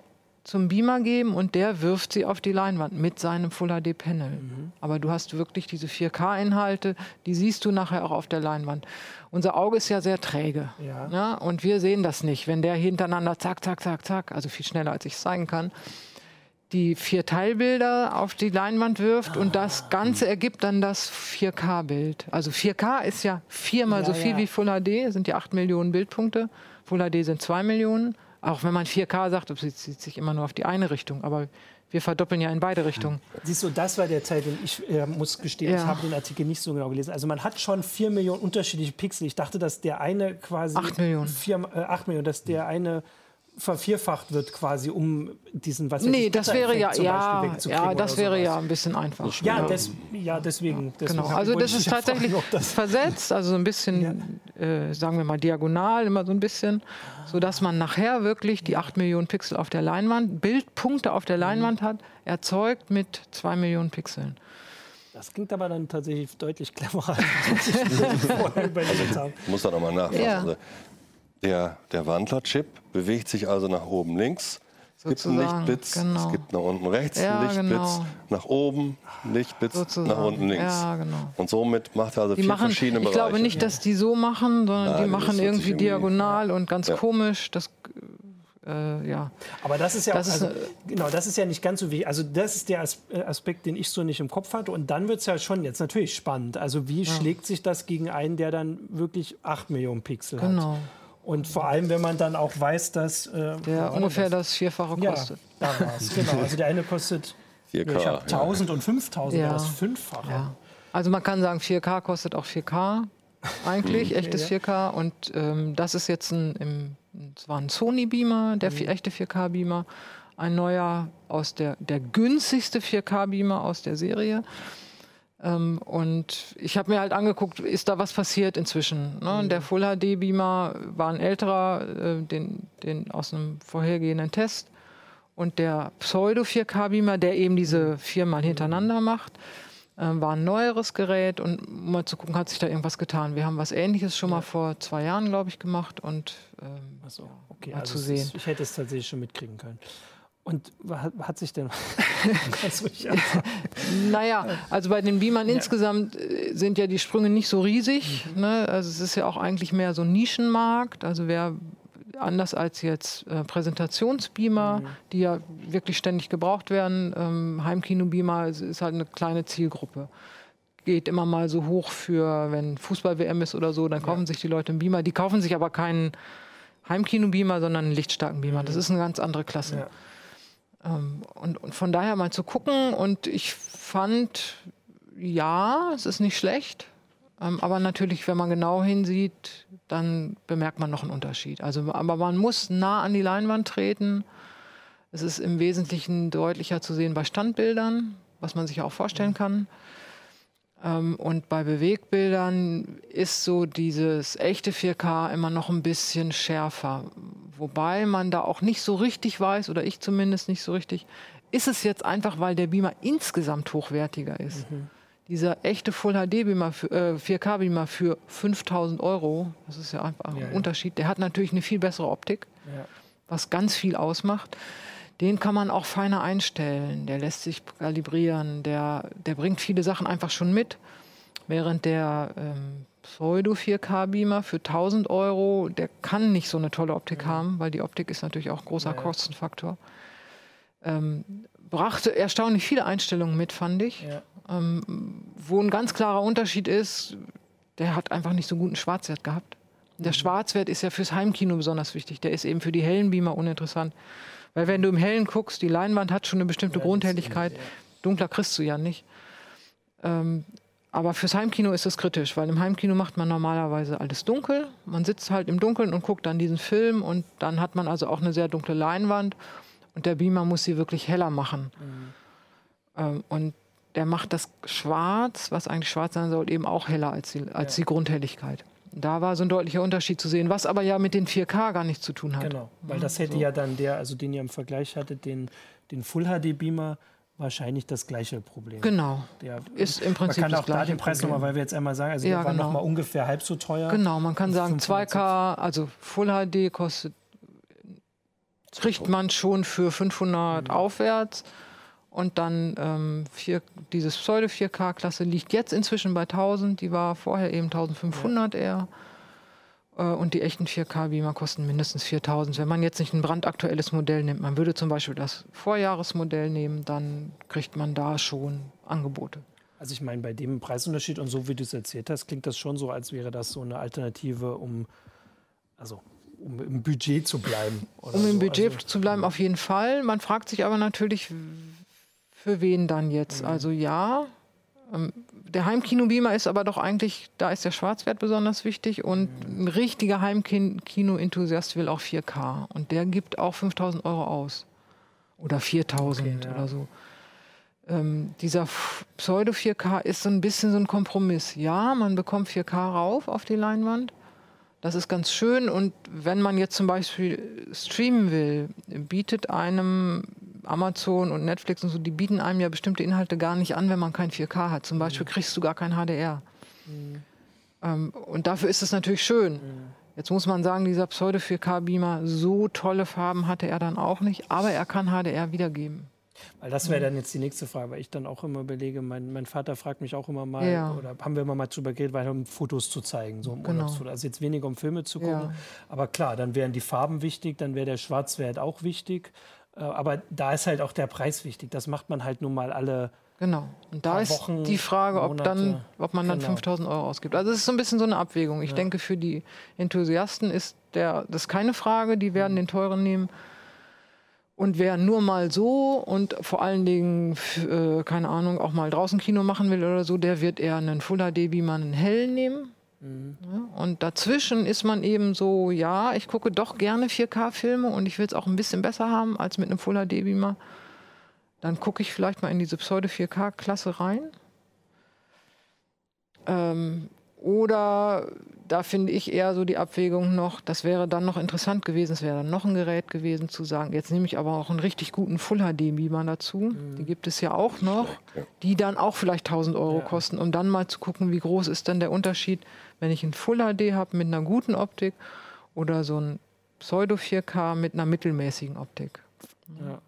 zum Beamer geben und der wirft sie auf die Leinwand mit seinem Full HD Panel.
Mhm.
Aber du hast wirklich diese 4K-Inhalte, die siehst du nachher auch auf der Leinwand. Unser Auge ist ja sehr träge.
Ja.
Ne? Und wir sehen das nicht, wenn der hintereinander zack, zack, zack, zack, also viel schneller als ich es zeigen kann, die vier Teilbilder auf die Leinwand wirft und
Ah.
das Ganze ergibt dann das 4K-Bild. Also 4K ist ja viermal
Ja,
so viel
ja.
wie Full HD, sind ja 8 Millionen Bildpunkte. Full HD sind 2 Millionen. Auch wenn man 4K sagt, das bezieht sich immer nur auf die eine Richtung. Aber wir verdoppeln ja in beide Richtungen.
Siehst du, das war der Teil, den ich äh, muss gestehen, ich
Ja.
habe den Artikel nicht so genau gelesen. Also man hat schon vier Millionen unterschiedliche Pixel. Ich dachte, dass der eine quasi
Acht Millionen.
Vier, äh, acht Millionen, dass der eine vervierfacht wird quasi, um diesen was
Nee,
ich,
das wäre ja, ja, ja, das wäre
sowas.
ja ein bisschen einfach.
Ja, des, ja deswegen. deswegen
Genau, also das ist
ja
tatsächlich
fragen,
versetzt, also so ein bisschen, äh, sagen wir mal, diagonal, immer so ein bisschen, sodass man nachher wirklich die 8 Millionen Pixel auf der Leinwand, Bildpunkte auf der Leinwand hat, erzeugt mit 2 Millionen Pixeln.
Das klingt aber dann tatsächlich deutlich cleverer, als ich (laughs) vorher überlegt habe.
Ich muss da nochmal nachfassen.
Ja.
Also der, der Wandlerchip bewegt sich also nach oben links. Es gibt einen Lichtblitz,
genau.
es gibt nach unten rechts
Ja,
einen Lichtblitz,
genau.
nach oben einen Lichtblitz,
Sozusagen.
nach unten links.
Ja, genau.
Und somit macht er also
Die
vier
machen,
verschiedene
ich
Bereiche.
glaube nicht, dass die so machen, sondern
Nein,
die machen irgendwie
irgendwie-
diagonal und ganz
Ja.
komisch. Das, äh, ja.
Aber das ist ja
Das
auch,
ist
also, genau, das ist ja nicht ganz so wichtig. Also das ist der äh, Aspekt, den ich so nicht im Kopf hatte. Und dann wird es ja schon jetzt natürlich spannend. Also wie schlägt sich das gegen einen, der dann wirklich 8 Millionen Pixel hat?
Genau.
Und vor allem, wenn man dann auch weiß, dass äh,
Der ungefähr
das?
das Vierfache
Ja,
kostet.
da war es. (laughs) Genau. Also der eine kostet
4K.
ich habe 1000 und 5000,
Ja.
ja. das Fünffache.
Ja. Also man kann sagen, 4K kostet auch 4K (laughs) eigentlich, echtes 4K. Und ähm, das ist jetzt ein, im, war ein Sony Beamer, der vi- echte 4K Beamer, ein neuer aus der, der günstigste 4K Beamer aus der Serie. Ähm, und ich habe mir halt angeguckt, ist da was passiert inzwischen. Ne? Mhm. Der Full HD Beamer war ein älterer, äh, den, den aus einem vorhergehenden Test. Und der Pseudo 4K Beamer, der eben diese viermal hintereinander macht, äh, war ein neueres Gerät. Und um mal zu gucken, hat sich da irgendwas getan. Wir haben was Ähnliches schon ja. mal vor zwei Jahren, glaube ich, gemacht. Und ähm,
so, okay. mal also zu sehen. Ist, ich hätte es tatsächlich schon mitkriegen können. Und hat, hat sich denn. (laughs) (laughs)
naja, also bei den Beamern ja. insgesamt äh, sind ja die Sprünge nicht so riesig. Mhm. Ne? Also es ist ja auch eigentlich mehr so ein Nischenmarkt. Also wer anders als jetzt äh, Präsentationsbeamer, mhm. die ja wirklich ständig gebraucht werden, ähm, Heimkino-Beamer ist, ist halt eine kleine Zielgruppe geht immer mal so hoch für, wenn Fußball-WM ist oder so, dann kaufen ja. sich die Leute einen Beamer. Die kaufen sich aber keinen Heimkino-Beamer, sondern einen lichtstarken Beamer. Das mhm. ist eine ganz andere Klasse. Ja. Ähm, und, und, von daher mal zu gucken. Und ich fand, ja, es ist nicht schlecht. Ähm, aber natürlich, wenn man genau hinsieht, dann bemerkt man noch einen Unterschied. Also, aber man muss nah an die Leinwand treten. Es ist im Wesentlichen deutlicher zu sehen bei Standbildern, was man sich auch vorstellen kann. Ähm, und bei Bewegbildern ist so dieses echte 4K immer noch ein bisschen schärfer. Wobei man da auch nicht so richtig weiß, oder ich zumindest nicht so richtig, ist es jetzt einfach, weil der Beamer insgesamt hochwertiger ist. Mhm. Dieser echte Full HD Beamer, äh, 4K Beamer für 5000 Euro, das ist ja einfach ja, ein ja. Unterschied. Der hat natürlich eine viel bessere Optik, ja. was ganz viel ausmacht. Den kann man auch feiner einstellen. Der lässt sich kalibrieren. Der, der bringt viele Sachen einfach schon mit. Während der ähm, Pseudo 4K Beamer für 1000 Euro, der kann nicht so eine tolle Optik ja. haben, weil die Optik ist natürlich auch großer ja, ja. Kostenfaktor. Ähm, brachte erstaunlich viele Einstellungen mit, fand ich. Ähm, wo ein ganz klarer Unterschied ist, der hat einfach nicht so guten Schwarzwert gehabt. Der mhm. Schwarzwert ist ja fürs Heimkino besonders wichtig. Der ist eben für die hellen Beamer uninteressant. Weil wenn du im Hellen guckst, die Leinwand hat schon eine bestimmte Grundhelligkeit. Dunkler kriegst du ja nicht. Ähm, aber fürs Heimkino ist es kritisch, weil im Heimkino macht man normalerweise alles dunkel. Man sitzt halt im Dunkeln und guckt dann diesen Film und dann hat man also auch eine sehr dunkle Leinwand und der Beamer muss sie wirklich heller machen. Mhm. Ähm, und der macht das Schwarz, was eigentlich schwarz sein soll, eben auch heller als die, als ja. die Grundhelligkeit. Da war so ein deutlicher Unterschied zu sehen, was aber ja mit den 4K gar nichts zu tun hat.
Genau, weil das hätte so. ja dann der, also den ihr im Vergleich hattet, den, den Full HD Beamer, wahrscheinlich das gleiche Problem.
Genau. Der, ist im Prinzip
man kann auch da den Preis nochmal, weil wir jetzt einmal sagen, also ja, der war genau. nochmal ungefähr halb so teuer.
Genau, man kann sagen 2K, also Full HD kostet, kriegt man schon für 500 mhm. aufwärts. Und dann ähm, vier, dieses Pseudo 4K-Klasse liegt jetzt inzwischen bei 1000, die war vorher eben 1500 ja. eher. Äh, und die echten 4K-Beamer kosten mindestens 4000. Wenn man jetzt nicht ein brandaktuelles Modell nimmt, man würde zum Beispiel das Vorjahresmodell nehmen, dann kriegt man da schon Angebote.
Also ich meine, bei dem Preisunterschied und so wie du es erzählt hast, klingt das schon so, als wäre das so eine Alternative, um, also, um im Budget zu bleiben. (laughs)
um im so. Budget also, zu bleiben, auf jeden Fall. Man fragt sich aber natürlich, für wen dann jetzt? Mhm. Also ja, ähm, der Heimkino-Beamer ist aber doch eigentlich, da ist der Schwarzwert besonders wichtig und ein richtiger Heimkino-Enthusiast will auch 4K und der gibt auch 5000 Euro aus oder 4000 okay, ja. oder so. Ähm, dieser Pseudo 4K ist so ein bisschen so ein Kompromiss. Ja, man bekommt 4K rauf auf die Leinwand. Das ist ganz schön und wenn man jetzt zum Beispiel streamen will, bietet einem Amazon und Netflix und so, die bieten einem ja bestimmte Inhalte gar nicht an, wenn man kein 4K hat. Zum Beispiel mhm. kriegst du gar kein HDR. Mhm. Ähm, und dafür ist es natürlich schön. Mhm. Jetzt muss man sagen, dieser Pseudo-4K-Beamer, so tolle Farben hatte er dann auch nicht, aber er kann HDR wiedergeben.
Weil das wäre dann jetzt die nächste Frage, weil ich dann auch immer überlege, mein, mein Vater fragt mich auch immer mal, ja. oder haben wir immer mal drüber geredet, weil um Fotos zu zeigen, so im genau. Also jetzt weniger um Filme zu gucken. Ja. Aber klar, dann wären die Farben wichtig, dann wäre der Schwarzwert auch wichtig. Äh, aber da ist halt auch der Preis wichtig. Das macht man halt nun mal alle.
Genau. Und da ist Wochen, die Frage, ob, dann, ob man dann genau. 5000 Euro ausgibt. Also es ist so ein bisschen so eine Abwägung. Ich ja. denke, für die Enthusiasten ist der, das ist keine Frage. Die werden mhm. den teuren nehmen. Und wer nur mal so und vor allen Dingen, äh, keine Ahnung, auch mal draußen Kino machen will oder so, der wird eher einen Full HD Beamer, einen hellen nehmen. Mhm. Ja, und dazwischen ist man eben so, ja, ich gucke doch gerne 4K-Filme und ich will es auch ein bisschen besser haben als mit einem Full HD-Beamer. Dann gucke ich vielleicht mal in diese Pseudo 4K-Klasse rein. Ähm, oder da finde ich eher so die Abwägung noch, das wäre dann noch interessant gewesen, es wäre dann noch ein Gerät gewesen zu sagen, jetzt nehme ich aber auch einen richtig guten Full HD Beamer dazu, mhm. die gibt es ja auch noch, die dann auch vielleicht 1000 Euro ja. kosten, um dann mal zu gucken, wie groß ist dann der Unterschied, wenn ich einen Full HD habe mit einer guten Optik oder so ein Pseudo 4K mit einer mittelmäßigen Optik. Ja.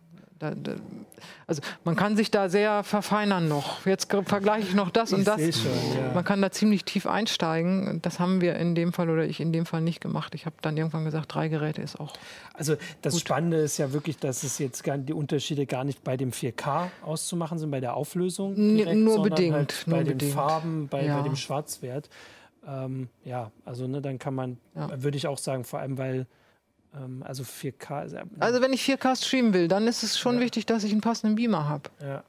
Also man kann sich da sehr verfeinern noch. Jetzt vergleiche ich noch das ich und das. Schon, ja. Man kann da ziemlich tief einsteigen. Das haben wir in dem Fall oder ich in dem Fall nicht gemacht. Ich habe dann irgendwann gesagt, drei Geräte ist auch.
Also das gut. Spannende ist ja wirklich, dass es jetzt gar, die Unterschiede gar nicht bei dem 4K auszumachen sind, bei der Auflösung.
Direkt, nur bedingt. Halt
bei
nur
den
bedingt.
Farben, bei, ja. bei dem Schwarzwert. Ähm, ja, also ne, dann kann man, ja. würde ich auch sagen, vor allem weil also 4K.
Also wenn ich 4K streamen will, dann ist es schon ja. wichtig, dass ich einen passenden Beamer habe.
Ja.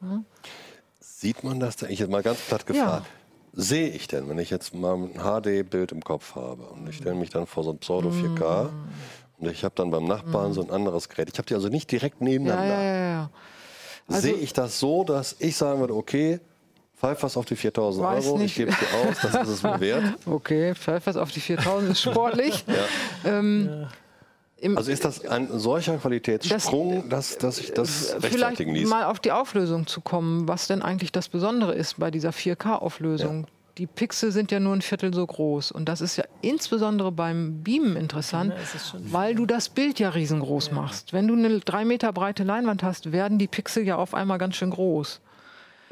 Sieht man das denn? Ich jetzt mal ganz platt gefragt. Sehe ich denn, wenn ich jetzt mal ein HD-Bild im Kopf habe und ich stelle mich dann vor so ein Pseudo 4K mm. und ich habe dann beim Nachbarn mm. so ein anderes Gerät. Ich habe die also nicht direkt nebeneinander.
Ja, ja, ja,
also, Sehe ich das so, dass ich sagen würde, okay, Pfeif was auf die 4000 Euro, nicht. ich gebe sie aus, das ist es mir (laughs) wert.
Okay, pfeif was auf die 4000 ist sportlich. ja. Ähm, ja
also ist das ein solcher Qualitätssprung, das, dass, dass ich das
äh, vielleicht genieße? mal auf die Auflösung zu kommen, was denn eigentlich das Besondere ist bei dieser 4K-Auflösung. Ja. Die Pixel sind ja nur ein Viertel so groß und das ist ja insbesondere beim Beamen interessant, ja, weil du das Bild ja riesengroß ja. machst. Wenn du eine drei Meter breite Leinwand hast, werden die Pixel ja auf einmal ganz schön groß.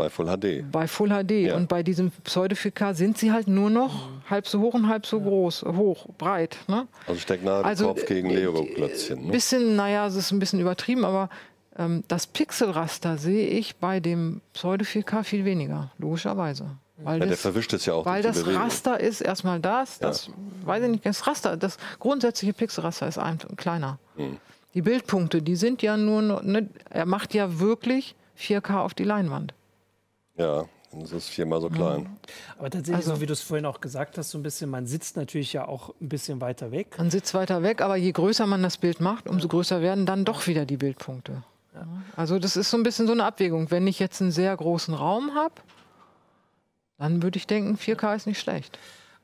Bei Full HD.
Bei Full HD. Ja. Und bei diesem Pseudo 4K sind sie halt nur noch mhm. halb so hoch und halb so ja. groß, hoch, breit. Ne?
Also Stecknadel also, Kopf gegen äh, Lego-Klötzchen.
Ne? Bisschen, naja, es ist ein bisschen übertrieben, aber ähm, das Pixelraster sehe ich bei dem Pseudo 4K viel weniger, logischerweise.
Weil ja, der verwischt es ja auch.
Weil das Raster ist erstmal das, das ja. weiß ich nicht, das Raster, das grundsätzliche Pixelraster ist ein, kleiner. Hm. Die Bildpunkte, die sind ja nur, ne, er macht ja wirklich 4K auf die Leinwand.
Ja, das ist viermal so klein.
Aber tatsächlich, also, so wie du es vorhin auch gesagt hast, so ein bisschen, man sitzt natürlich ja auch ein bisschen weiter weg.
Man sitzt weiter weg, aber je größer man das Bild macht, umso größer werden dann doch wieder die Bildpunkte. Ja. Also das ist so ein bisschen so eine Abwägung. Wenn ich jetzt einen sehr großen Raum habe, dann würde ich denken, 4K ist nicht schlecht.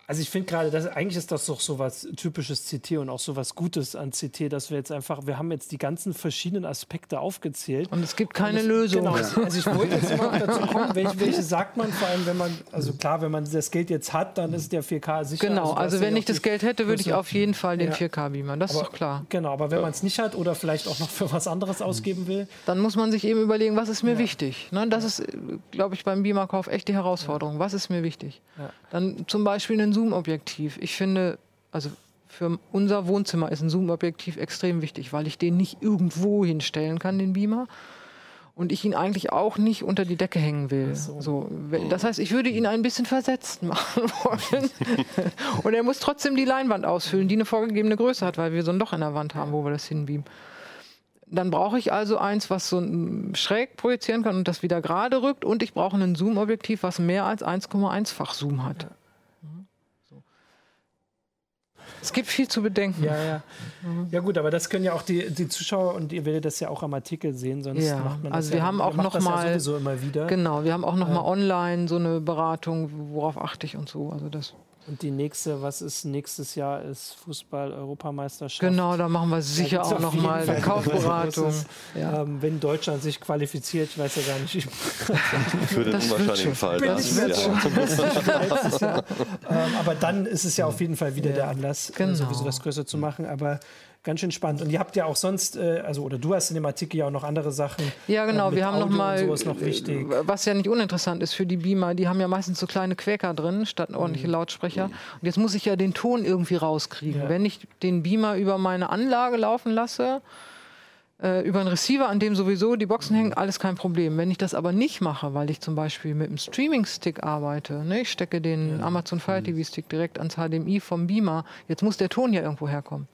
Also ich finde gerade, eigentlich ist das doch so was typisches CT und auch so was Gutes an CT, dass wir jetzt einfach, wir haben jetzt die ganzen verschiedenen Aspekte aufgezählt.
Und es gibt keine es, Lösung.
Genau, also ich wollte jetzt immer (laughs) dazu kommen, welche, welche, sagt man, vor allem wenn man, also klar, wenn man das Geld jetzt hat, dann ist der 4K sicher.
Genau, also, also wenn ich das Geld hätte, würde ich auf jeden Fall den ja. 4K beamern, das
aber,
ist doch klar.
Genau, aber wenn man es nicht hat oder vielleicht auch noch für was anderes ausgeben will.
Dann muss man sich eben überlegen, was ist mir ja. wichtig. Ne? Das ist, glaube ich, beim Beamerkauf echt die Herausforderung. Was ist mir wichtig? Dann zum Beispiel ein Zoom-Objektiv ich finde, also für unser Wohnzimmer ist ein Zoom-Objektiv extrem wichtig, weil ich den nicht irgendwo hinstellen kann, den Beamer. Und ich ihn eigentlich auch nicht unter die Decke hängen will. So. so. Das heißt, ich würde ihn ein bisschen versetzt machen (laughs) wollen. (laughs) Und er muss trotzdem die Leinwand ausfüllen, die eine vorgegebene Größe hat, weil wir so ein Loch in der Wand haben, wo wir das hinbeamen. Dann brauche ich also eins, was so schräg projizieren kann und das wieder gerade rückt. Und ich brauche ein Zoom-Objektiv, was mehr als 1,1-fach Zoom hat. Ja. Es gibt viel zu bedenken.
Ja, ja. Ja gut, aber das können ja auch die, die Zuschauer und ihr werdet das ja auch am Artikel sehen, sonst
ja.
macht man das
Also wir
ja,
haben auch noch mal
ja immer wieder.
Genau, wir haben auch noch mal online so eine Beratung, worauf achte ich und so. Also das
und die nächste, was ist nächstes Jahr, ist Fußball-Europameisterschaft.
Genau, da machen wir sicher auch noch mal eine Kaufberatung.
Ja. ähm, wenn Deutschland sich qualifiziert, ich weiß ja gar nicht. (laughs)
Für den unwahrscheinlichen Fall.
Das ist, ja. ähm, aber dann ist es ja auf jeden Fall wieder ja. der Anlass, äh, genau. sowieso das größer zu machen. Aber ganz schön spannend. Und ihr habt ja auch sonst, äh, also oder du hast in dem Artikel ja auch noch andere Sachen.
Ja, genau.
Äh,
wir haben noch mal,
noch wichtig.
Äh, was ja nicht uninteressant ist für die Beamer. Die haben ja meistens so kleine Quäker drin statt ordentliche mhm. Lautsprecher. Und jetzt muss ich ja den Ton irgendwie rauskriegen. Ja. Wenn ich den Beamer über meine Anlage laufen lasse, äh, über einen Receiver, an dem sowieso die Boxen hängen, alles kein Problem. Wenn ich das aber nicht mache, weil ich zum Beispiel mit einem Streaming-Stick arbeite, ne, ich stecke den ja. Amazon Fire TV Stick direkt ans HDMI vom Beamer, jetzt muss der Ton ja irgendwo herkommen.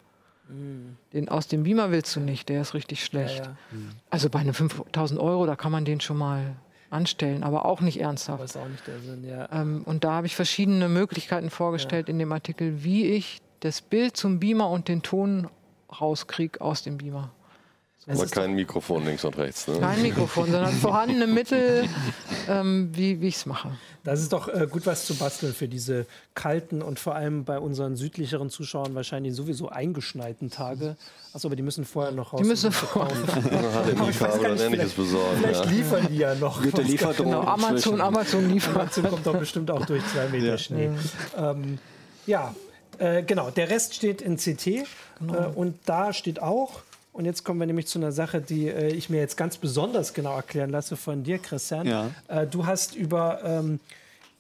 Den aus dem Beamer willst du nicht, der ist richtig schlecht. Ja, ja. Also bei einem 5000 Euro, da kann man den schon mal anstellen, aber auch nicht ernsthaft.
Das ist auch nicht der Sinn, ja.
Ähm, und da habe ich verschiedene Möglichkeiten vorgestellt ja. in dem Artikel, wie ich das Bild zum Beamer und den Ton rauskriege aus dem Beamer.
Es
Aber
ist
kein Mikrofon links und rechts. Ne?
Kein Mikrofon, sondern (laughs) vorhandene Mittel, ähm, wie, wie ich es mache.
Das ist doch äh, gut was zu basteln für diese kalten und vor allem bei unseren südlicheren Zuschauern wahrscheinlich sowieso eingeschneiten Tage. Achso, aber die müssen vorher noch raus. (laughs)
Die müssen
kaufen.
HDMI-Kabel
nicht,
ähnliches besorgen.
Vielleicht
Ja.
liefern die ja noch.
Gute. Lieferung.
Genau, Amazon, Amazon liefert.
Amazon kommt doch bestimmt auch durch zwei Meter Schnee. Ähm, ja, äh, genau. Der Rest steht in CT äh, und da steht auch. Und jetzt kommen wir nämlich zu einer Sache, die äh, ich mir jetzt ganz besonders genau erklären lasse von dir, Christian.
Ja.
Äh, du hast über, ähm,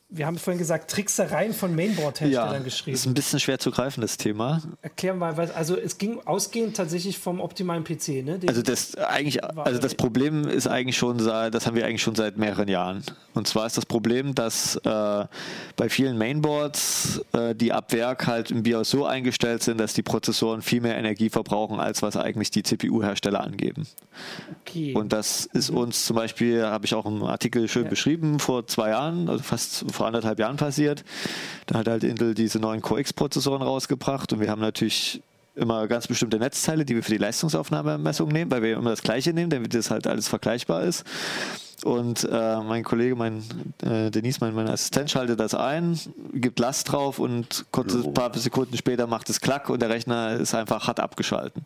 wir haben vorhin gesagt, Tricksereien von Mainboard-Herstellern
Ja,
geschrieben.
ist ein bisschen schwer zu greifen, das Thema.
Erklär mal, was, also es ging ausgehend tatsächlich vom optimalen PC, ne? Den-
Also das eigentlich, also das Problem ist eigentlich schon das haben wir eigentlich schon seit mehreren Jahren. Und zwar ist das Problem, dass äh, bei vielen Mainboards äh, die ab Werk halt im BIOS so eingestellt sind, dass die Prozessoren viel mehr Energie verbrauchen, als was eigentlich die CPU-Hersteller angeben.
okay.
Und das ist uns zum Beispiel, habe ich auch im Artikel schön beschrieben, vor zwei Jahren, also fast vor anderthalb Jahren passiert. Da hat halt Intel diese neuen Core X-Prozessoren rausgebracht und wir haben natürlich immer ganz bestimmte Netzteile, die wir für die Leistungsaufnahmemessung nehmen, weil wir immer das gleiche nehmen, damit das halt alles vergleichbar ist. Und äh, mein Kollege, mein äh, Denise, mein, mein Assistent, schaltet das ein, gibt Last drauf und kurze paar Sekunden später macht es Klack und der Rechner ist einfach hart abgeschalten.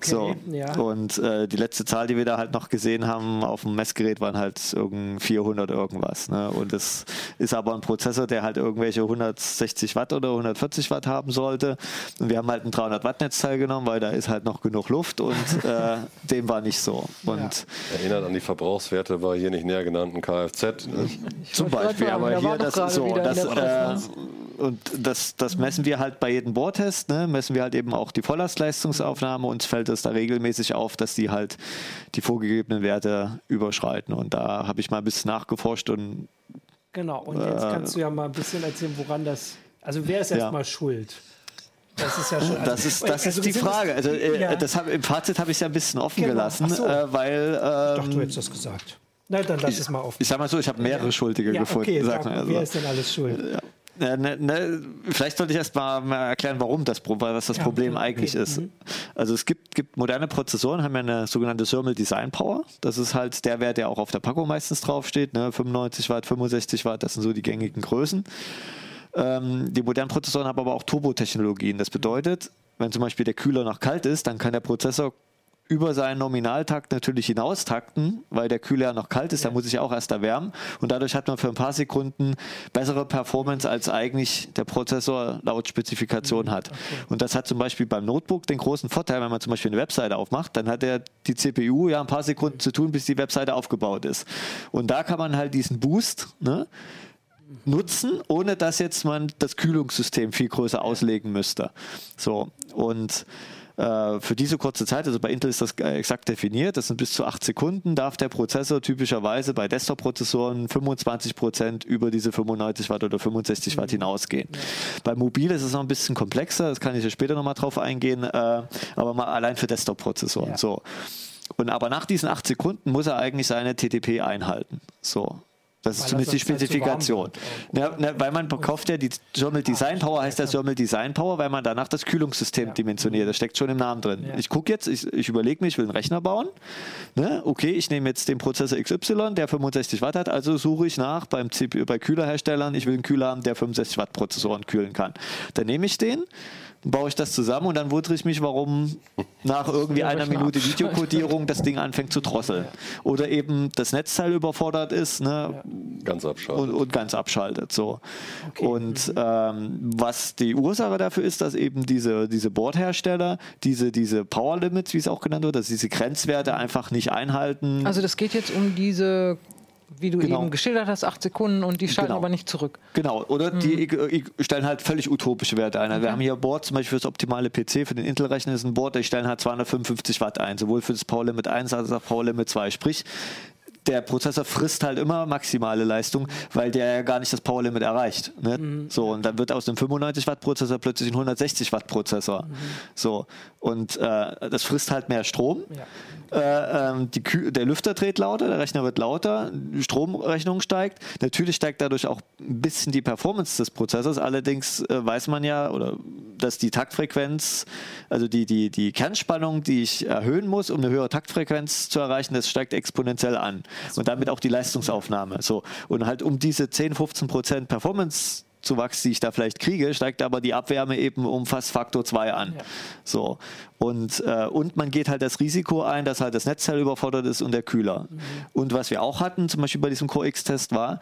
so.
ja.
Und äh, die letzte Zahl, die wir da halt noch gesehen haben auf dem Messgerät, waren halt irgend 400 irgendwas. Ne? Und das ist aber ein Prozessor, der halt irgendwelche 160 Watt oder 140 Watt haben sollte. Und wir haben halt ein 300 Watt Netzteil genommen, weil da ist halt noch genug Luft und äh, (laughs) dem war nicht so. Und
Erinnert an die Verbrauchswerte bei hier nicht näher genannten Kfz. Ne?
Zum Beispiel, aber hier das
gerade
so, das, äh, und das, das messen wir halt bei jedem Bohrtest, ne? messen wir halt eben auch die Volllastleistungsaufnahme. Uns fällt es da regelmäßig auf, dass die halt die vorgegebenen Werte überschreiten. Und da habe ich mal ein bisschen nachgeforscht und
Genau, und jetzt kannst du ja mal ein bisschen erzählen, woran das. Also, wer ist
Ja.
erstmal schuld? Das ist ja schon. Also,
das ist, das
also
ist die Frage. Also, äh,
Ja.
das hab, Im Fazit habe ich es ja ein bisschen offen
Genau.
gelassen,
so.
äh, weil
Ich dachte,
ähm,
du hättest das gesagt. Na, dann lass es mal auf.
ich sag mal so, ich habe mehrere Schuldige
Ja,
gefunden.
okay,
sag
sag,
mal.
wer
Also.
ist denn alles schuld?
Ja, ne, ne, vielleicht sollte ich erst mal, erklären, warum das, was das
Ja,
Problem
okay.
eigentlich
Mhm.
ist. Also es gibt, gibt moderne Prozessoren, haben ja eine sogenannte Thermal Design Power. Das ist halt der Wert, der auch auf der Packung meistens draufsteht. Ne? 95 Watt, 65 Watt, das sind so die gängigen Größen. Ähm, die modernen Prozessoren haben aber auch Turbotechnologien. Das bedeutet, wenn zum Beispiel der Kühler noch kalt ist, dann kann der Prozessor über seinen Nominaltakt natürlich hinaustakten, weil der Kühler ja noch kalt ist, da muss ich auch erst erwärmen. Und dadurch hat man für ein paar Sekunden bessere Performance, als eigentlich der Prozessor laut Spezifikation hat. Und das hat zum Beispiel beim Notebook den großen Vorteil, wenn man zum Beispiel eine Webseite aufmacht, dann hat er die CPU ja ein paar Sekunden zu tun, bis die Webseite aufgebaut ist. Und da kann man halt diesen Boost, ne, nutzen, ohne dass jetzt man das Kühlungssystem viel größer auslegen müsste. So, und äh, für diese kurze Zeit, also bei Intel ist das äh, exakt definiert, das sind bis zu 8 Sekunden, darf der Prozessor typischerweise bei Desktop-Prozessoren 25 Prozent über diese 95 Watt oder 65 Watt hinausgehen. Bei Mobil ist es noch ein bisschen komplexer, das kann ich ja später nochmal drauf eingehen, äh, aber mal allein für Desktop-Prozessoren.
Ja.
So. Und aber nach diesen 8 Sekunden muss er eigentlich seine TTP einhalten. So. Das ist
Weil
zumindest die
er sonst halt
Spezifikation. Ja, ne, weil man kauft ja die Thermal Design Power, heißt das Thermal Design Power, weil man danach das Kühlungssystem
Ja.
dimensioniert. Das steckt schon im Namen drin.
Ja.
Ich gucke jetzt, ich, ich überlege mir, ich will einen Rechner bauen. Ne? Okay, ich nehme jetzt den Prozessor XY, der 65 Watt hat, also suche ich nach beim CPU, bei Kühlerherstellern, ich will einen Kühler haben, der 65 Watt Prozessoren kühlen kann. Dann nehme ich den, dann baue ich das zusammen und dann wundere ich mich, warum nach irgendwie einer Minute
abschaltet.
Videokodierung das Ding anfängt zu drosseln. Oder eben das Netzteil überfordert ist. Ne?
Ganz abschalten.
und, und ganz abschaltet. So. Und ähm, was die Ursache dafür ist, dass eben diese, diese Bordhersteller diese, diese Power Limits, wie es auch genannt wird, dass diese Grenzwerte einfach nicht einhalten.
Also das geht jetzt um diese, wie du
Genau.
eben geschildert hast, acht Sekunden und die schalten
Genau.
aber nicht zurück.
Genau, oder
Mhm.
die stellen halt völlig utopische Werte ein. Also Wir haben hier Board, zum Beispiel für das optimale PC, für den Intel-Rechner ist ein Board, die stellen halt 255 Watt ein, sowohl für das Power Limit 1 als auch Power Limit 2. Sprich, der Prozessor frisst halt immer maximale Leistung, weil der ja gar nicht das Power Limit erreicht. Ne? So, und dann wird aus einem 95 Watt Prozessor plötzlich ein 160 Watt Prozessor. So, und äh, das frisst halt mehr Strom. Äh, ähm, die der Lüfter dreht lauter, der Rechner wird lauter, die Stromrechnung steigt. Natürlich steigt dadurch auch ein bisschen die Performance des Prozessors. Allerdings äh, weiß man ja, oder dass die Taktfrequenz, also die, die, die Kernspannung, die ich erhöhen muss, um eine höhere Taktfrequenz zu erreichen, das steigt exponentiell an. Und damit auch die Leistungsaufnahme. So. Und halt um diese 10, 15 Prozent Performance Zuwachs, die ich da vielleicht kriege, steigt aber die Abwärme eben um fast Faktor 2 an. Ja. So. Und, äh, und man geht halt das Risiko ein, dass halt das Netzteil überfordert ist und der Kühler. Mhm. Und was wir auch hatten, zum Beispiel bei diesem CoreX-Test war,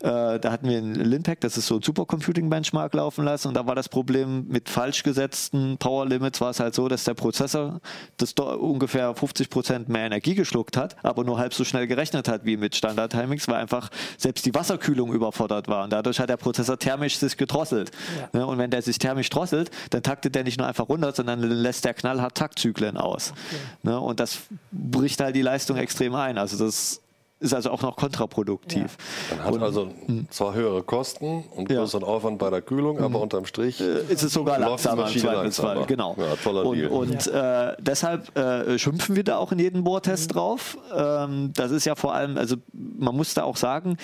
äh, da hatten wir ein Linpack, das ist so ein Supercomputing-Benchmark laufen lassen und da war das Problem mit falsch gesetzten Power Limits war es halt so, dass der Prozessor das ungefähr 50 Prozent mehr Energie geschluckt hat, aber nur halb so schnell gerechnet hat wie mit Standard-Timings, weil einfach selbst die Wasserkühlung überfordert war und dadurch hat der Prozessor thermisch sich gedrosselt. Ja. Ne, und wenn der sich thermisch drosselt, dann taktet der nicht nur einfach runter, sondern lässt der knallhart Taktzyklen aus. Okay. Ne, und das bricht halt die Leistung extrem ein. Also das ist also auch noch kontraproduktiv.
Ja. Man hat und, also hm. zwar höhere Kosten und größeren ja. Aufwand bei der Kühlung, aber mhm. unterm Strich
äh, ist es sogar langsamer im Zweifelsfall. Genau. Ja, toller und, Deal. und äh, deshalb äh, schimpfen wir da auch in jedem Bohrtest mhm. drauf. Ähm, das ist ja vor allem, also man muss da auch sagen,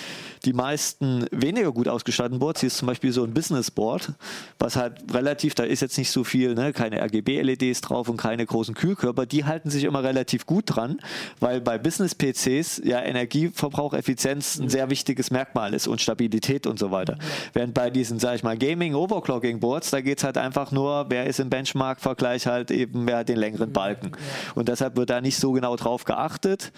die meisten weniger gut ausgestatteten Boards, hier ist zum Beispiel so ein Business Board, was halt relativ, da ist jetzt nicht so viel, ne, keine RGB-LEDs drauf und keine großen Kühlkörper, die halten sich immer relativ gut dran, weil bei Business-PCs ja Energie Energieverbrauch, Effizienz ein sehr wichtiges Merkmal ist und Stabilität und so weiter. Während bei diesen, sage ich mal, Gaming Overclocking Boards, da geht es halt einfach nur, wer ist im Benchmark-Vergleich halt eben, wer hat den längeren Balken. Und deshalb wird da nicht so genau drauf geachtet.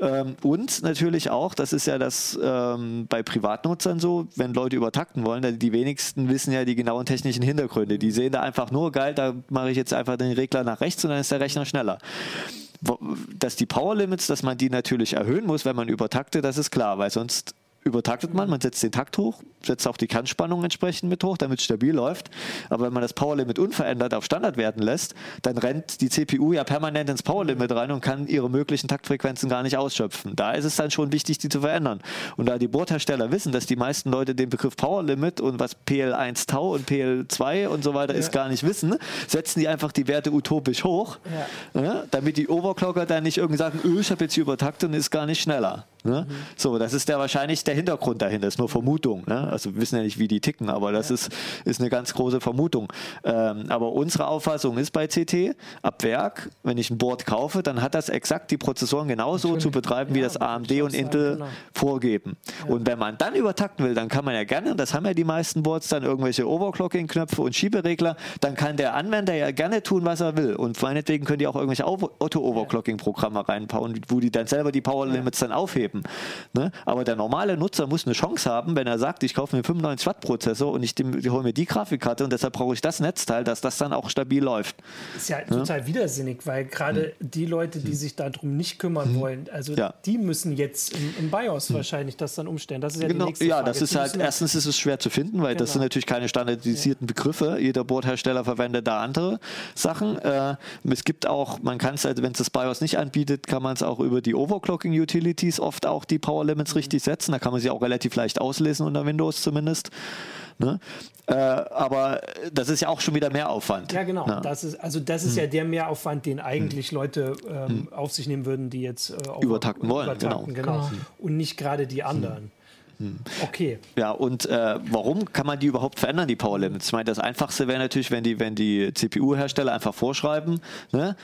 Ähm, und natürlich auch, das ist ja das ähm, bei Privatnutzern so, wenn Leute übertakten wollen, die wenigsten wissen ja die genauen technischen Hintergründe. Die sehen da einfach nur, geil, da mache ich jetzt einfach den Regler nach rechts und dann ist der Rechner schneller dass die Power Limits, dass man die natürlich erhöhen muss, wenn man übertakte, das ist klar, weil sonst übertaktet man, man setzt den Takt hoch, setzt auch die Kernspannung entsprechend mit hoch, damit es stabil läuft. Aber wenn man das Powerlimit unverändert auf Standard werden lässt, dann rennt die CPU ja permanent ins Powerlimit rein und kann ihre möglichen Taktfrequenzen gar nicht ausschöpfen. Da ist es dann schon wichtig, die zu verändern. Und da die Boardhersteller wissen, dass die meisten Leute den Begriff Powerlimit und was PL1 Tau und PL2 und so weiter ja. ist gar nicht wissen, setzen die einfach die Werte utopisch hoch, ja. Ja, damit die Overclocker dann nicht irgendwie sagen, öh, ich habe jetzt hier übertaktet und ist gar nicht schneller. Ne? Mhm. So, das ist der wahrscheinlich der Hintergrund dahinter, das ist nur Vermutung. Ne? Also wir wissen ja nicht, wie die ticken, aber das ja. ist, ist eine ganz große Vermutung. Ähm, aber unsere Auffassung ist bei CT, ab Werk, wenn ich ein Board kaufe, dann hat das exakt die Prozessoren genauso Natürlich. zu betreiben, wie ja, das AMD und Intel genau. vorgeben. Ja. Und wenn man dann übertakten will, dann kann man ja gerne, das haben ja die meisten Boards, dann irgendwelche Overclocking-Knöpfe und Schieberegler, dann kann der Anwender ja gerne tun, was er will. Und meinetwegen können die auch irgendwelche Auto-Overclocking-Programme reinbauen, wo die dann selber die Power Limits dann aufheben. Ne? Aber der normale Nutzer muss eine Chance haben, wenn er sagt, ich kaufe mir einen 95 Watt Prozessor und ich, ich hole mir die Grafikkarte und deshalb brauche ich das Netzteil, dass das dann auch stabil läuft.
Ist ja, ja? total widersinnig, weil gerade hm. die Leute, die hm. sich darum nicht kümmern hm. wollen, also ja. die müssen jetzt im, im BIOS hm. wahrscheinlich das dann umstellen. Das ist ja
genau.
die nächste
Ja,
Frage.
das ist halt, erstens ist es schwer zu finden, weil genau. das sind natürlich keine standardisierten ja. Begriffe. Jeder Boardhersteller verwendet da andere Sachen. Äh, es gibt auch, man kann es, also wenn es das BIOS nicht anbietet, kann man es auch über die Overclocking Utilities oft auch die Power Limits mhm. richtig setzen. Da kann man sie auch relativ leicht auslesen unter Windows zumindest. Ne? Äh, aber das ist ja auch schon wieder Mehraufwand.
Ja, genau. Ne? Das ist, also das ist hm. ja der Mehraufwand, den eigentlich hm. Leute ähm, hm. auf sich nehmen würden, die jetzt
äh, übertakten wollen.
Übertakten, genau. genau. Und nicht gerade die anderen.
Hm. Okay. Ja, und äh, warum kann man die überhaupt verändern, die Power Limits? Ich meine, das Einfachste wäre natürlich, wenn die, wenn die CPU-Hersteller einfach vorschreiben, ne?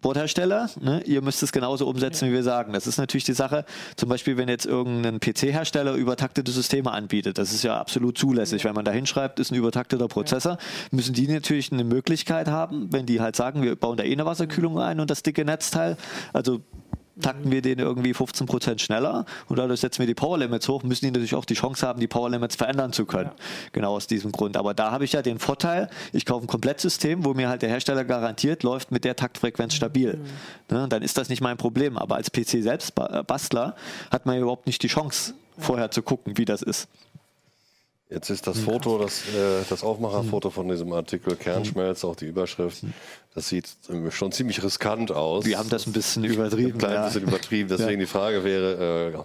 Bordhersteller, ne, ihr müsst es genauso umsetzen, wie wir sagen. Das ist natürlich die Sache. Zum Beispiel, wenn jetzt irgendein PC-Hersteller übertaktete Systeme anbietet, das ist ja absolut zulässig. Wenn man da hinschreibt, ist ein übertakteter Prozessor, müssen die natürlich eine Möglichkeit haben, wenn die halt sagen, wir bauen da eh eine Wasserkühlung ein und das dicke Netzteil. Also takten wir den irgendwie 15 Prozent schneller und dadurch setzen wir die Power Limits hoch, müssen die natürlich auch die Chance haben, die Power Limits verändern zu können. Ja. Genau aus diesem Grund. Aber da habe ich ja den Vorteil, ich kaufe ein Komplettsystem, wo mir halt der Hersteller garantiert, läuft mit der Taktfrequenz stabil. Mhm. Ne, dann ist das nicht mein Problem. Aber als PC selbst äh, Bastler hat man ja überhaupt nicht die Chance, vorher zu gucken, wie das ist.
Jetzt ist das Foto, das, äh, das Aufmacherfoto von diesem Artikel Kernschmelz, auch die Überschrift, das sieht schon ziemlich riskant aus.
Wir haben das ein bisschen übertrieben. Ein
klein ja. bisschen übertrieben. (laughs) Deswegen ja. die Frage wäre, äh,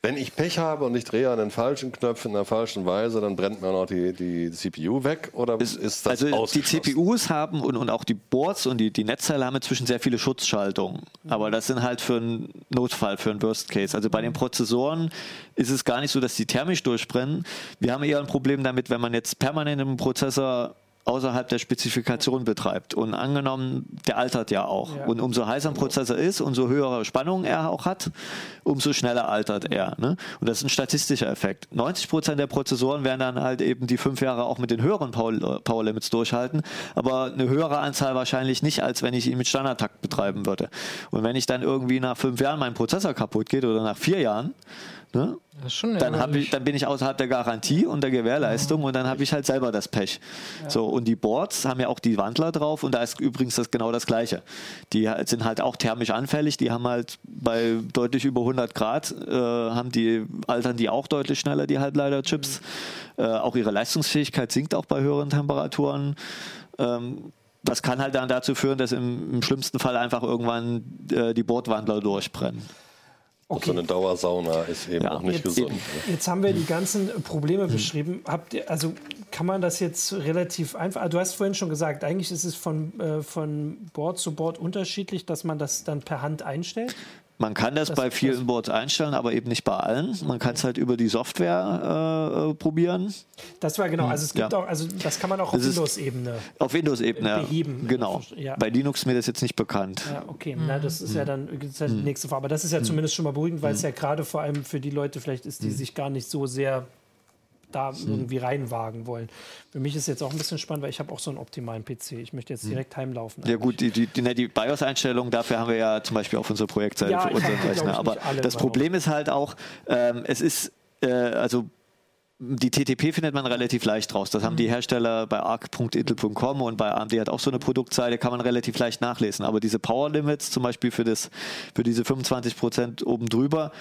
wenn ich Pech habe und ich drehe an den falschen Knopf in der falschen Weise, dann brennt mir noch die, die CPU weg oder ist, ist das
Also die CPUs haben und, und auch die Boards und die, die Netzteile haben inzwischen sehr viele Schutzschaltungen. Mhm. Aber das sind halt für einen Notfall, für einen Worst Case. Also bei den Prozessoren ist es gar nicht so, dass die thermisch durchbrennen. Wir haben eher ein Problem damit, wenn man jetzt permanent im Prozessor außerhalb der Spezifikation betreibt. Und angenommen, der altert ja auch.
Ja.
Und umso heißer ein Prozessor ist, umso höhere Spannung er auch hat, umso schneller altert er. Ne? Und das ist ein statistischer Effekt. 90 Prozent der Prozessoren werden dann halt eben die fünf Jahre auch mit den höheren Power, Power Limits durchhalten, aber eine höhere Anzahl wahrscheinlich nicht, als wenn ich ihn mit Standardtakt betreiben würde. Und wenn ich dann irgendwie nach fünf Jahren mein Prozessor kaputt geht oder nach vier Jahren, ne,
Das ist schon
dann, ich, dann bin ich außerhalb der Garantie und der Gewährleistung und dann habe ich halt selber das Pech. So, und die Boards haben ja auch die Wandler drauf und da ist übrigens das genau das Gleiche. Die halt- sind halt auch thermisch anfällig, die haben halt bei deutlich über 100 Grad, äh, haben die, altern die auch deutlich schneller, die Halbleiterchips. Äh, auch ihre Leistungsfähigkeit sinkt auch bei höheren Temperaturen. Ähm, das kann halt dann dazu führen, dass im, im schlimmsten Fall einfach irgendwann äh, die Bordwandler durchbrennen.
Auch so eine Dauersauna ist eben
Ja.
auch nicht
Jetzt-
gesund. ne?
Jetzt haben wir die ganzen Probleme beschrieben. Habt ihr, also kann man das jetzt relativ einfach? ah, Du hast vorhin schon gesagt, eigentlich ist es von, äh, von Board zu Board unterschiedlich, dass man das dann per Hand einstellt.
Man kann das,
Das-
bei
das-
vielen Boards einstellen, aber eben nicht bei allen. Man kann es halt über die Software äh, äh, probieren.
Das war genau. Also es gibt
Ja.
auch, also das kann man auch auf
Das
Windows-Ebene.
Auf Windows-Ebene.
Beheben.
Genau.
Ja.
Bei Linux ist mir das jetzt nicht bekannt.
Ja, okay. Na, das ist ja dann das ist ja die nächste Frage. Aber das ist ja zumindest schon mal beruhigend, weil es ja gerade vor allem für die Leute vielleicht ist, die sich gar nicht so sehr da irgendwie reinwagen wollen. Für mich ist jetzt auch ein bisschen spannend, weil ich habe auch so einen optimalen PC. Ich möchte jetzt direkt heimlaufen.
Ja gut, die, die, die, ne, die BIOS-Einstellung, dafür haben wir ja zum Beispiel auf unserer Projektseite
Ja,
für unseren Rechner. Aber das. Problem ist halt auch, ähm, es ist, äh, also die TTP findet man relativ leicht raus. Das haben die Hersteller bei arc.intel.com und bei AMD hat auch so eine Produktseite, kann man relativ leicht nachlesen. Aber diese Power Limits, zum Beispiel für, das, für diese 25 Prozent oben drüber,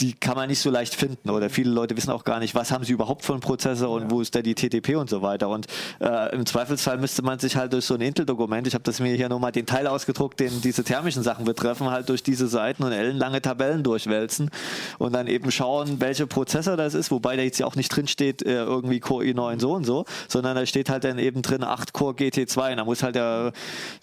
die kann man nicht so leicht finden oder viele Leute wissen auch gar nicht, was haben sie überhaupt für einen Prozessor und wo ist da die TTP und so weiter. Und äh, im Zweifelsfall müsste man sich halt durch so ein Intel-Dokument, ich habe das mir hier nochmal den Teil ausgedruckt, den diese thermischen Sachen betreffen, halt durch diese Seiten und ellenlange Tabellen durchwälzen und dann eben schauen, welcher Prozessor das ist, wobei da jetzt ja auch nicht drin steht, äh, irgendwie Core i9 so und so, sondern da steht halt dann eben drin 8 Core GT2 und da muss halt der,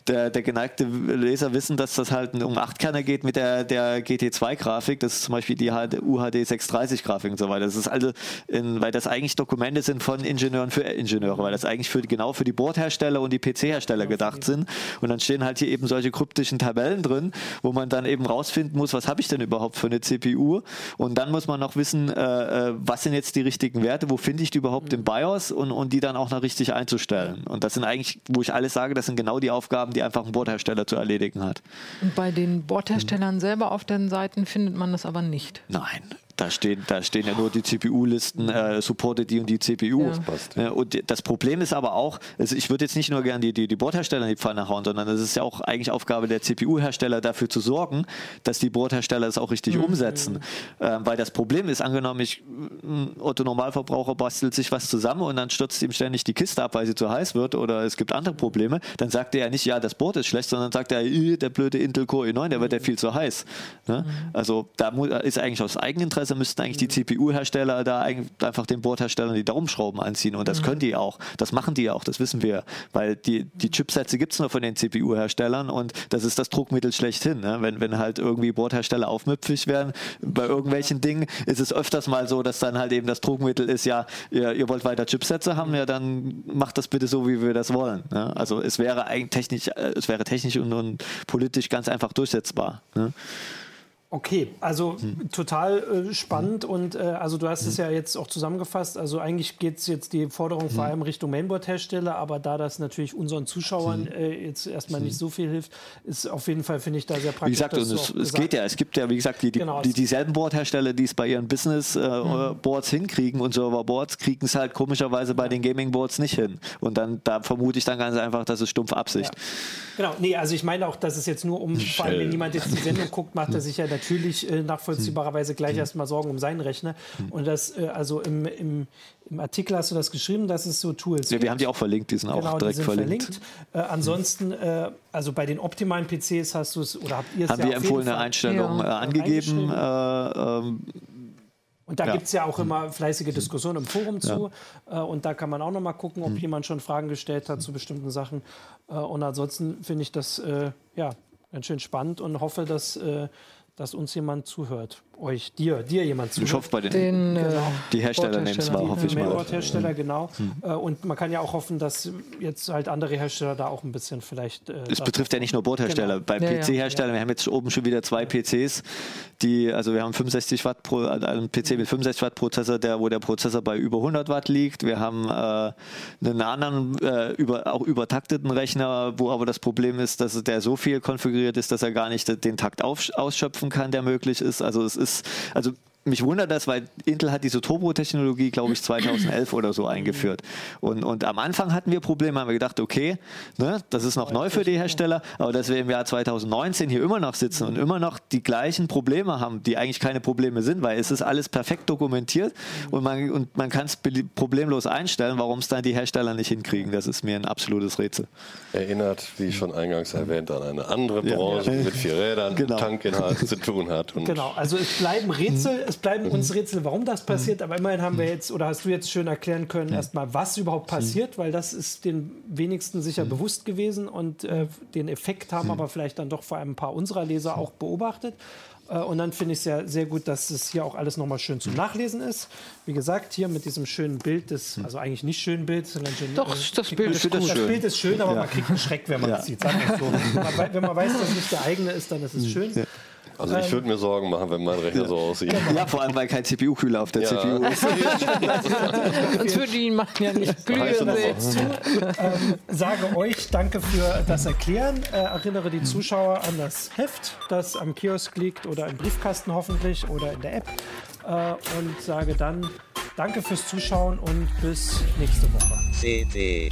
der, der geneigte Leser wissen, dass das halt um 8 Kerner geht mit der, der GT2-Grafik, das ist zum Beispiel die HD UHD 630-Grafik und so weiter. Das ist also, in, weil das eigentlich Dokumente sind von Ingenieuren für Ingenieure, weil das eigentlich für, genau für die Bordhersteller und die PC-Hersteller gedacht sind. Und dann stehen halt hier eben solche kryptischen Tabellen drin, wo man dann eben rausfinden muss, was habe ich denn überhaupt für eine CPU? Und dann muss man noch wissen, äh, äh, was sind jetzt die richtigen Werte, wo finde ich die überhaupt im BIOS und, und die dann auch noch richtig einzustellen. Und das sind eigentlich, wo ich alles sage, das sind genau die Aufgaben, die einfach ein Bordhersteller zu erledigen hat.
Und bei den Bordherstellern selber auf den Seiten findet man das aber nicht.
Nein. Nine. Da stehen, da stehen ja nur die CPU-Listen, äh, supportet die und die CPU.
Ja.
passt.
Ja, und das Problem ist aber auch, also ich würde jetzt nicht nur gerne die, die, die Bordhersteller in die Pfanne hauen, sondern es ist ja auch eigentlich Aufgabe der CPU-Hersteller dafür zu sorgen, dass die Bordhersteller es auch richtig umsetzen. Ähm, weil das Problem ist, angenommen, ich, ein Otto Normalverbraucher bastelt sich was zusammen und dann stürzt ihm ständig die Kiste ab, weil sie zu heiß wird oder es gibt andere Probleme, dann sagt er ja nicht, ja, das Board ist schlecht, sondern sagt er, "Ih, der blöde Intel Core i9, der wird ja viel zu heiß. Ne? Also da ist eigentlich aus Eigeninteresse, müssten eigentlich die CPU-Hersteller da einfach den Bordherstellern die Daumenschrauben anziehen und das können die auch. Das machen die auch, das wissen wir. Weil die, die Chipsätze gibt es nur von den CPU-Herstellern und das ist das Druckmittel schlechthin. Ne? Wenn, wenn halt irgendwie Bordhersteller aufmüpfig werden bei irgendwelchen Dingen, ist es öfters mal so, dass dann halt eben das Druckmittel ist, ja, ihr, ihr wollt weiter Chipsätze haben, ja, dann macht das bitte so, wie wir das wollen. Ne? Also es wäre eigentlich technisch, äh, es wäre technisch und, und politisch ganz einfach durchsetzbar. Ne?
Okay, also
Hm.
total äh, spannend und äh, also du hast es ja jetzt auch zusammengefasst. Also eigentlich geht es jetzt die Forderung
Hm.
vor allem Richtung Mainboard-Hersteller, aber da das natürlich unseren Zuschauern
Hm.
äh, jetzt erstmal nicht so viel hilft, ist auf jeden Fall, finde ich, da sehr praktisch.
Wie gesagt, und es, es geht ja, es gibt ja, wie gesagt, die, die,
Genau,
die,
es-
dieselben Boardhersteller, die es bei ihren Business-Boards hinkriegen und Serverboards, kriegen es halt komischerweise bei den Gaming-Boards nicht hin. Und dann, da vermute ich dann ganz einfach, das ist stumpf Absicht.
Genau, nee, also ich meine auch, dass es jetzt nur um, vor allem wenn jemand jetzt die Sendung guckt, macht er sich ja natürlich äh, nachvollziehbarerweise gleich erstmal Sorgen um seinen Rechner. Und das, äh, also im, im, im Artikel hast du das geschrieben, dass es so Tools
Ja,
gibt.
wir haben die auch verlinkt, die sind auch
Genau, die
direkt
sind
verlinkt.
verlinkt. Äh, ansonsten, äh, also bei den optimalen PCs hast du es, oder habt ihr es
Haben
ja
wir empfohlene. Einstellungen
Ja.
äh, angegeben. Äh, ähm,
Und da
Ja.
gibt es ja auch immer fleißige Diskussionen im Forum zu. Äh, und da kann man auch noch mal gucken, ob jemand schon Fragen gestellt hat zu bestimmten Sachen. Und ansonsten finde ich das ja, ganz schön spannend und hoffe, dass, dass uns jemand zuhört. Euch, dir, dir jemand zu.
Ich hoffe bei den,
Den, äh,
die Hersteller nehmen es mal, hoffe ich mal.
Mailboard-Hersteller, genau. Äh, Und man kann ja auch hoffen, dass jetzt halt andere Hersteller da auch ein bisschen vielleicht. Äh,
Es betrifft ja nicht nur Bordhersteller.
Genau.
Bei
Ja, ja.
PC-Herstellern, wir haben jetzt oben schon wieder zwei PCs, die, also wir haben 65 Watt pro, einen PC mit 65 Watt Prozessor, der, wo der Prozessor bei über 100 Watt liegt. Wir haben äh, einen anderen, äh, über, auch übertakteten Rechner, wo aber das Problem ist, dass der so viel konfiguriert ist, dass er gar nicht den Takt auf, ausschöpfen kann, der möglich ist. Also es ist, also mich wundert das, weil Intel hat diese Turbo-Technologie, glaube ich, (clears throat) 2011 oder so eingeführt. Und, und am Anfang hatten wir Probleme, haben wir gedacht, okay, ne, das ist noch neu für die Hersteller, aber dass wir im Jahr 2019 hier immer noch sitzen und immer noch die gleichen Probleme haben, die eigentlich keine Probleme sind, weil es ist alles perfekt dokumentiert und man, und man kann es problemlos einstellen, warum es dann die Hersteller nicht hinkriegen, das ist mir ein absolutes Rätsel.
Erinnert, wie schon eingangs erwähnt, an eine andere Branche die mit vier Rädern, (laughs)
Genau.
Tankinhalt zu tun hat. Und
Genau, also es bleiben Rätsel, es bleiben uns Rätsel, warum das
Mhm.
passiert, aber immerhin haben wir jetzt, oder hast du jetzt schön erklären können, erstmal, was überhaupt passiert, weil das ist den wenigsten sicher
Mhm.
bewusst gewesen und äh, den Effekt haben aber vielleicht dann doch vor allem ein paar unserer Leser auch beobachtet. Äh, Und dann finde ich es ja sehr gut, dass es hier auch alles nochmal schön
Mhm.
zum Nachlesen ist. Wie gesagt, hier mit diesem schönen Bild des, also eigentlich nicht schönen Bild, sondern schön,
Doch,
äh,
das Bild ist
das
das. Bild ist schön, aber man kriegt einen Schreck, wenn man
Ja.
es sieht. Sagen wir es so. (laughs) Wenn man weiß, dass es nicht der eigene ist, dann ist es schön.
Also ich würde mir Sorgen machen, wenn mein Rechner so aussieht.
Ja, vor allem, weil kein CPU-Kühler auf der
Ja.
CPU (laughs) ist.
Sonst würde die ihn machen ja nicht glühen sehen.
sage euch danke für das Erklären. Äh, erinnere die Zuschauer an das Heft, das am Kiosk liegt oder im Briefkasten hoffentlich oder in der App. Äh, und sage dann danke fürs Zuschauen und bis nächste Woche.
CD.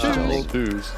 Tschüss.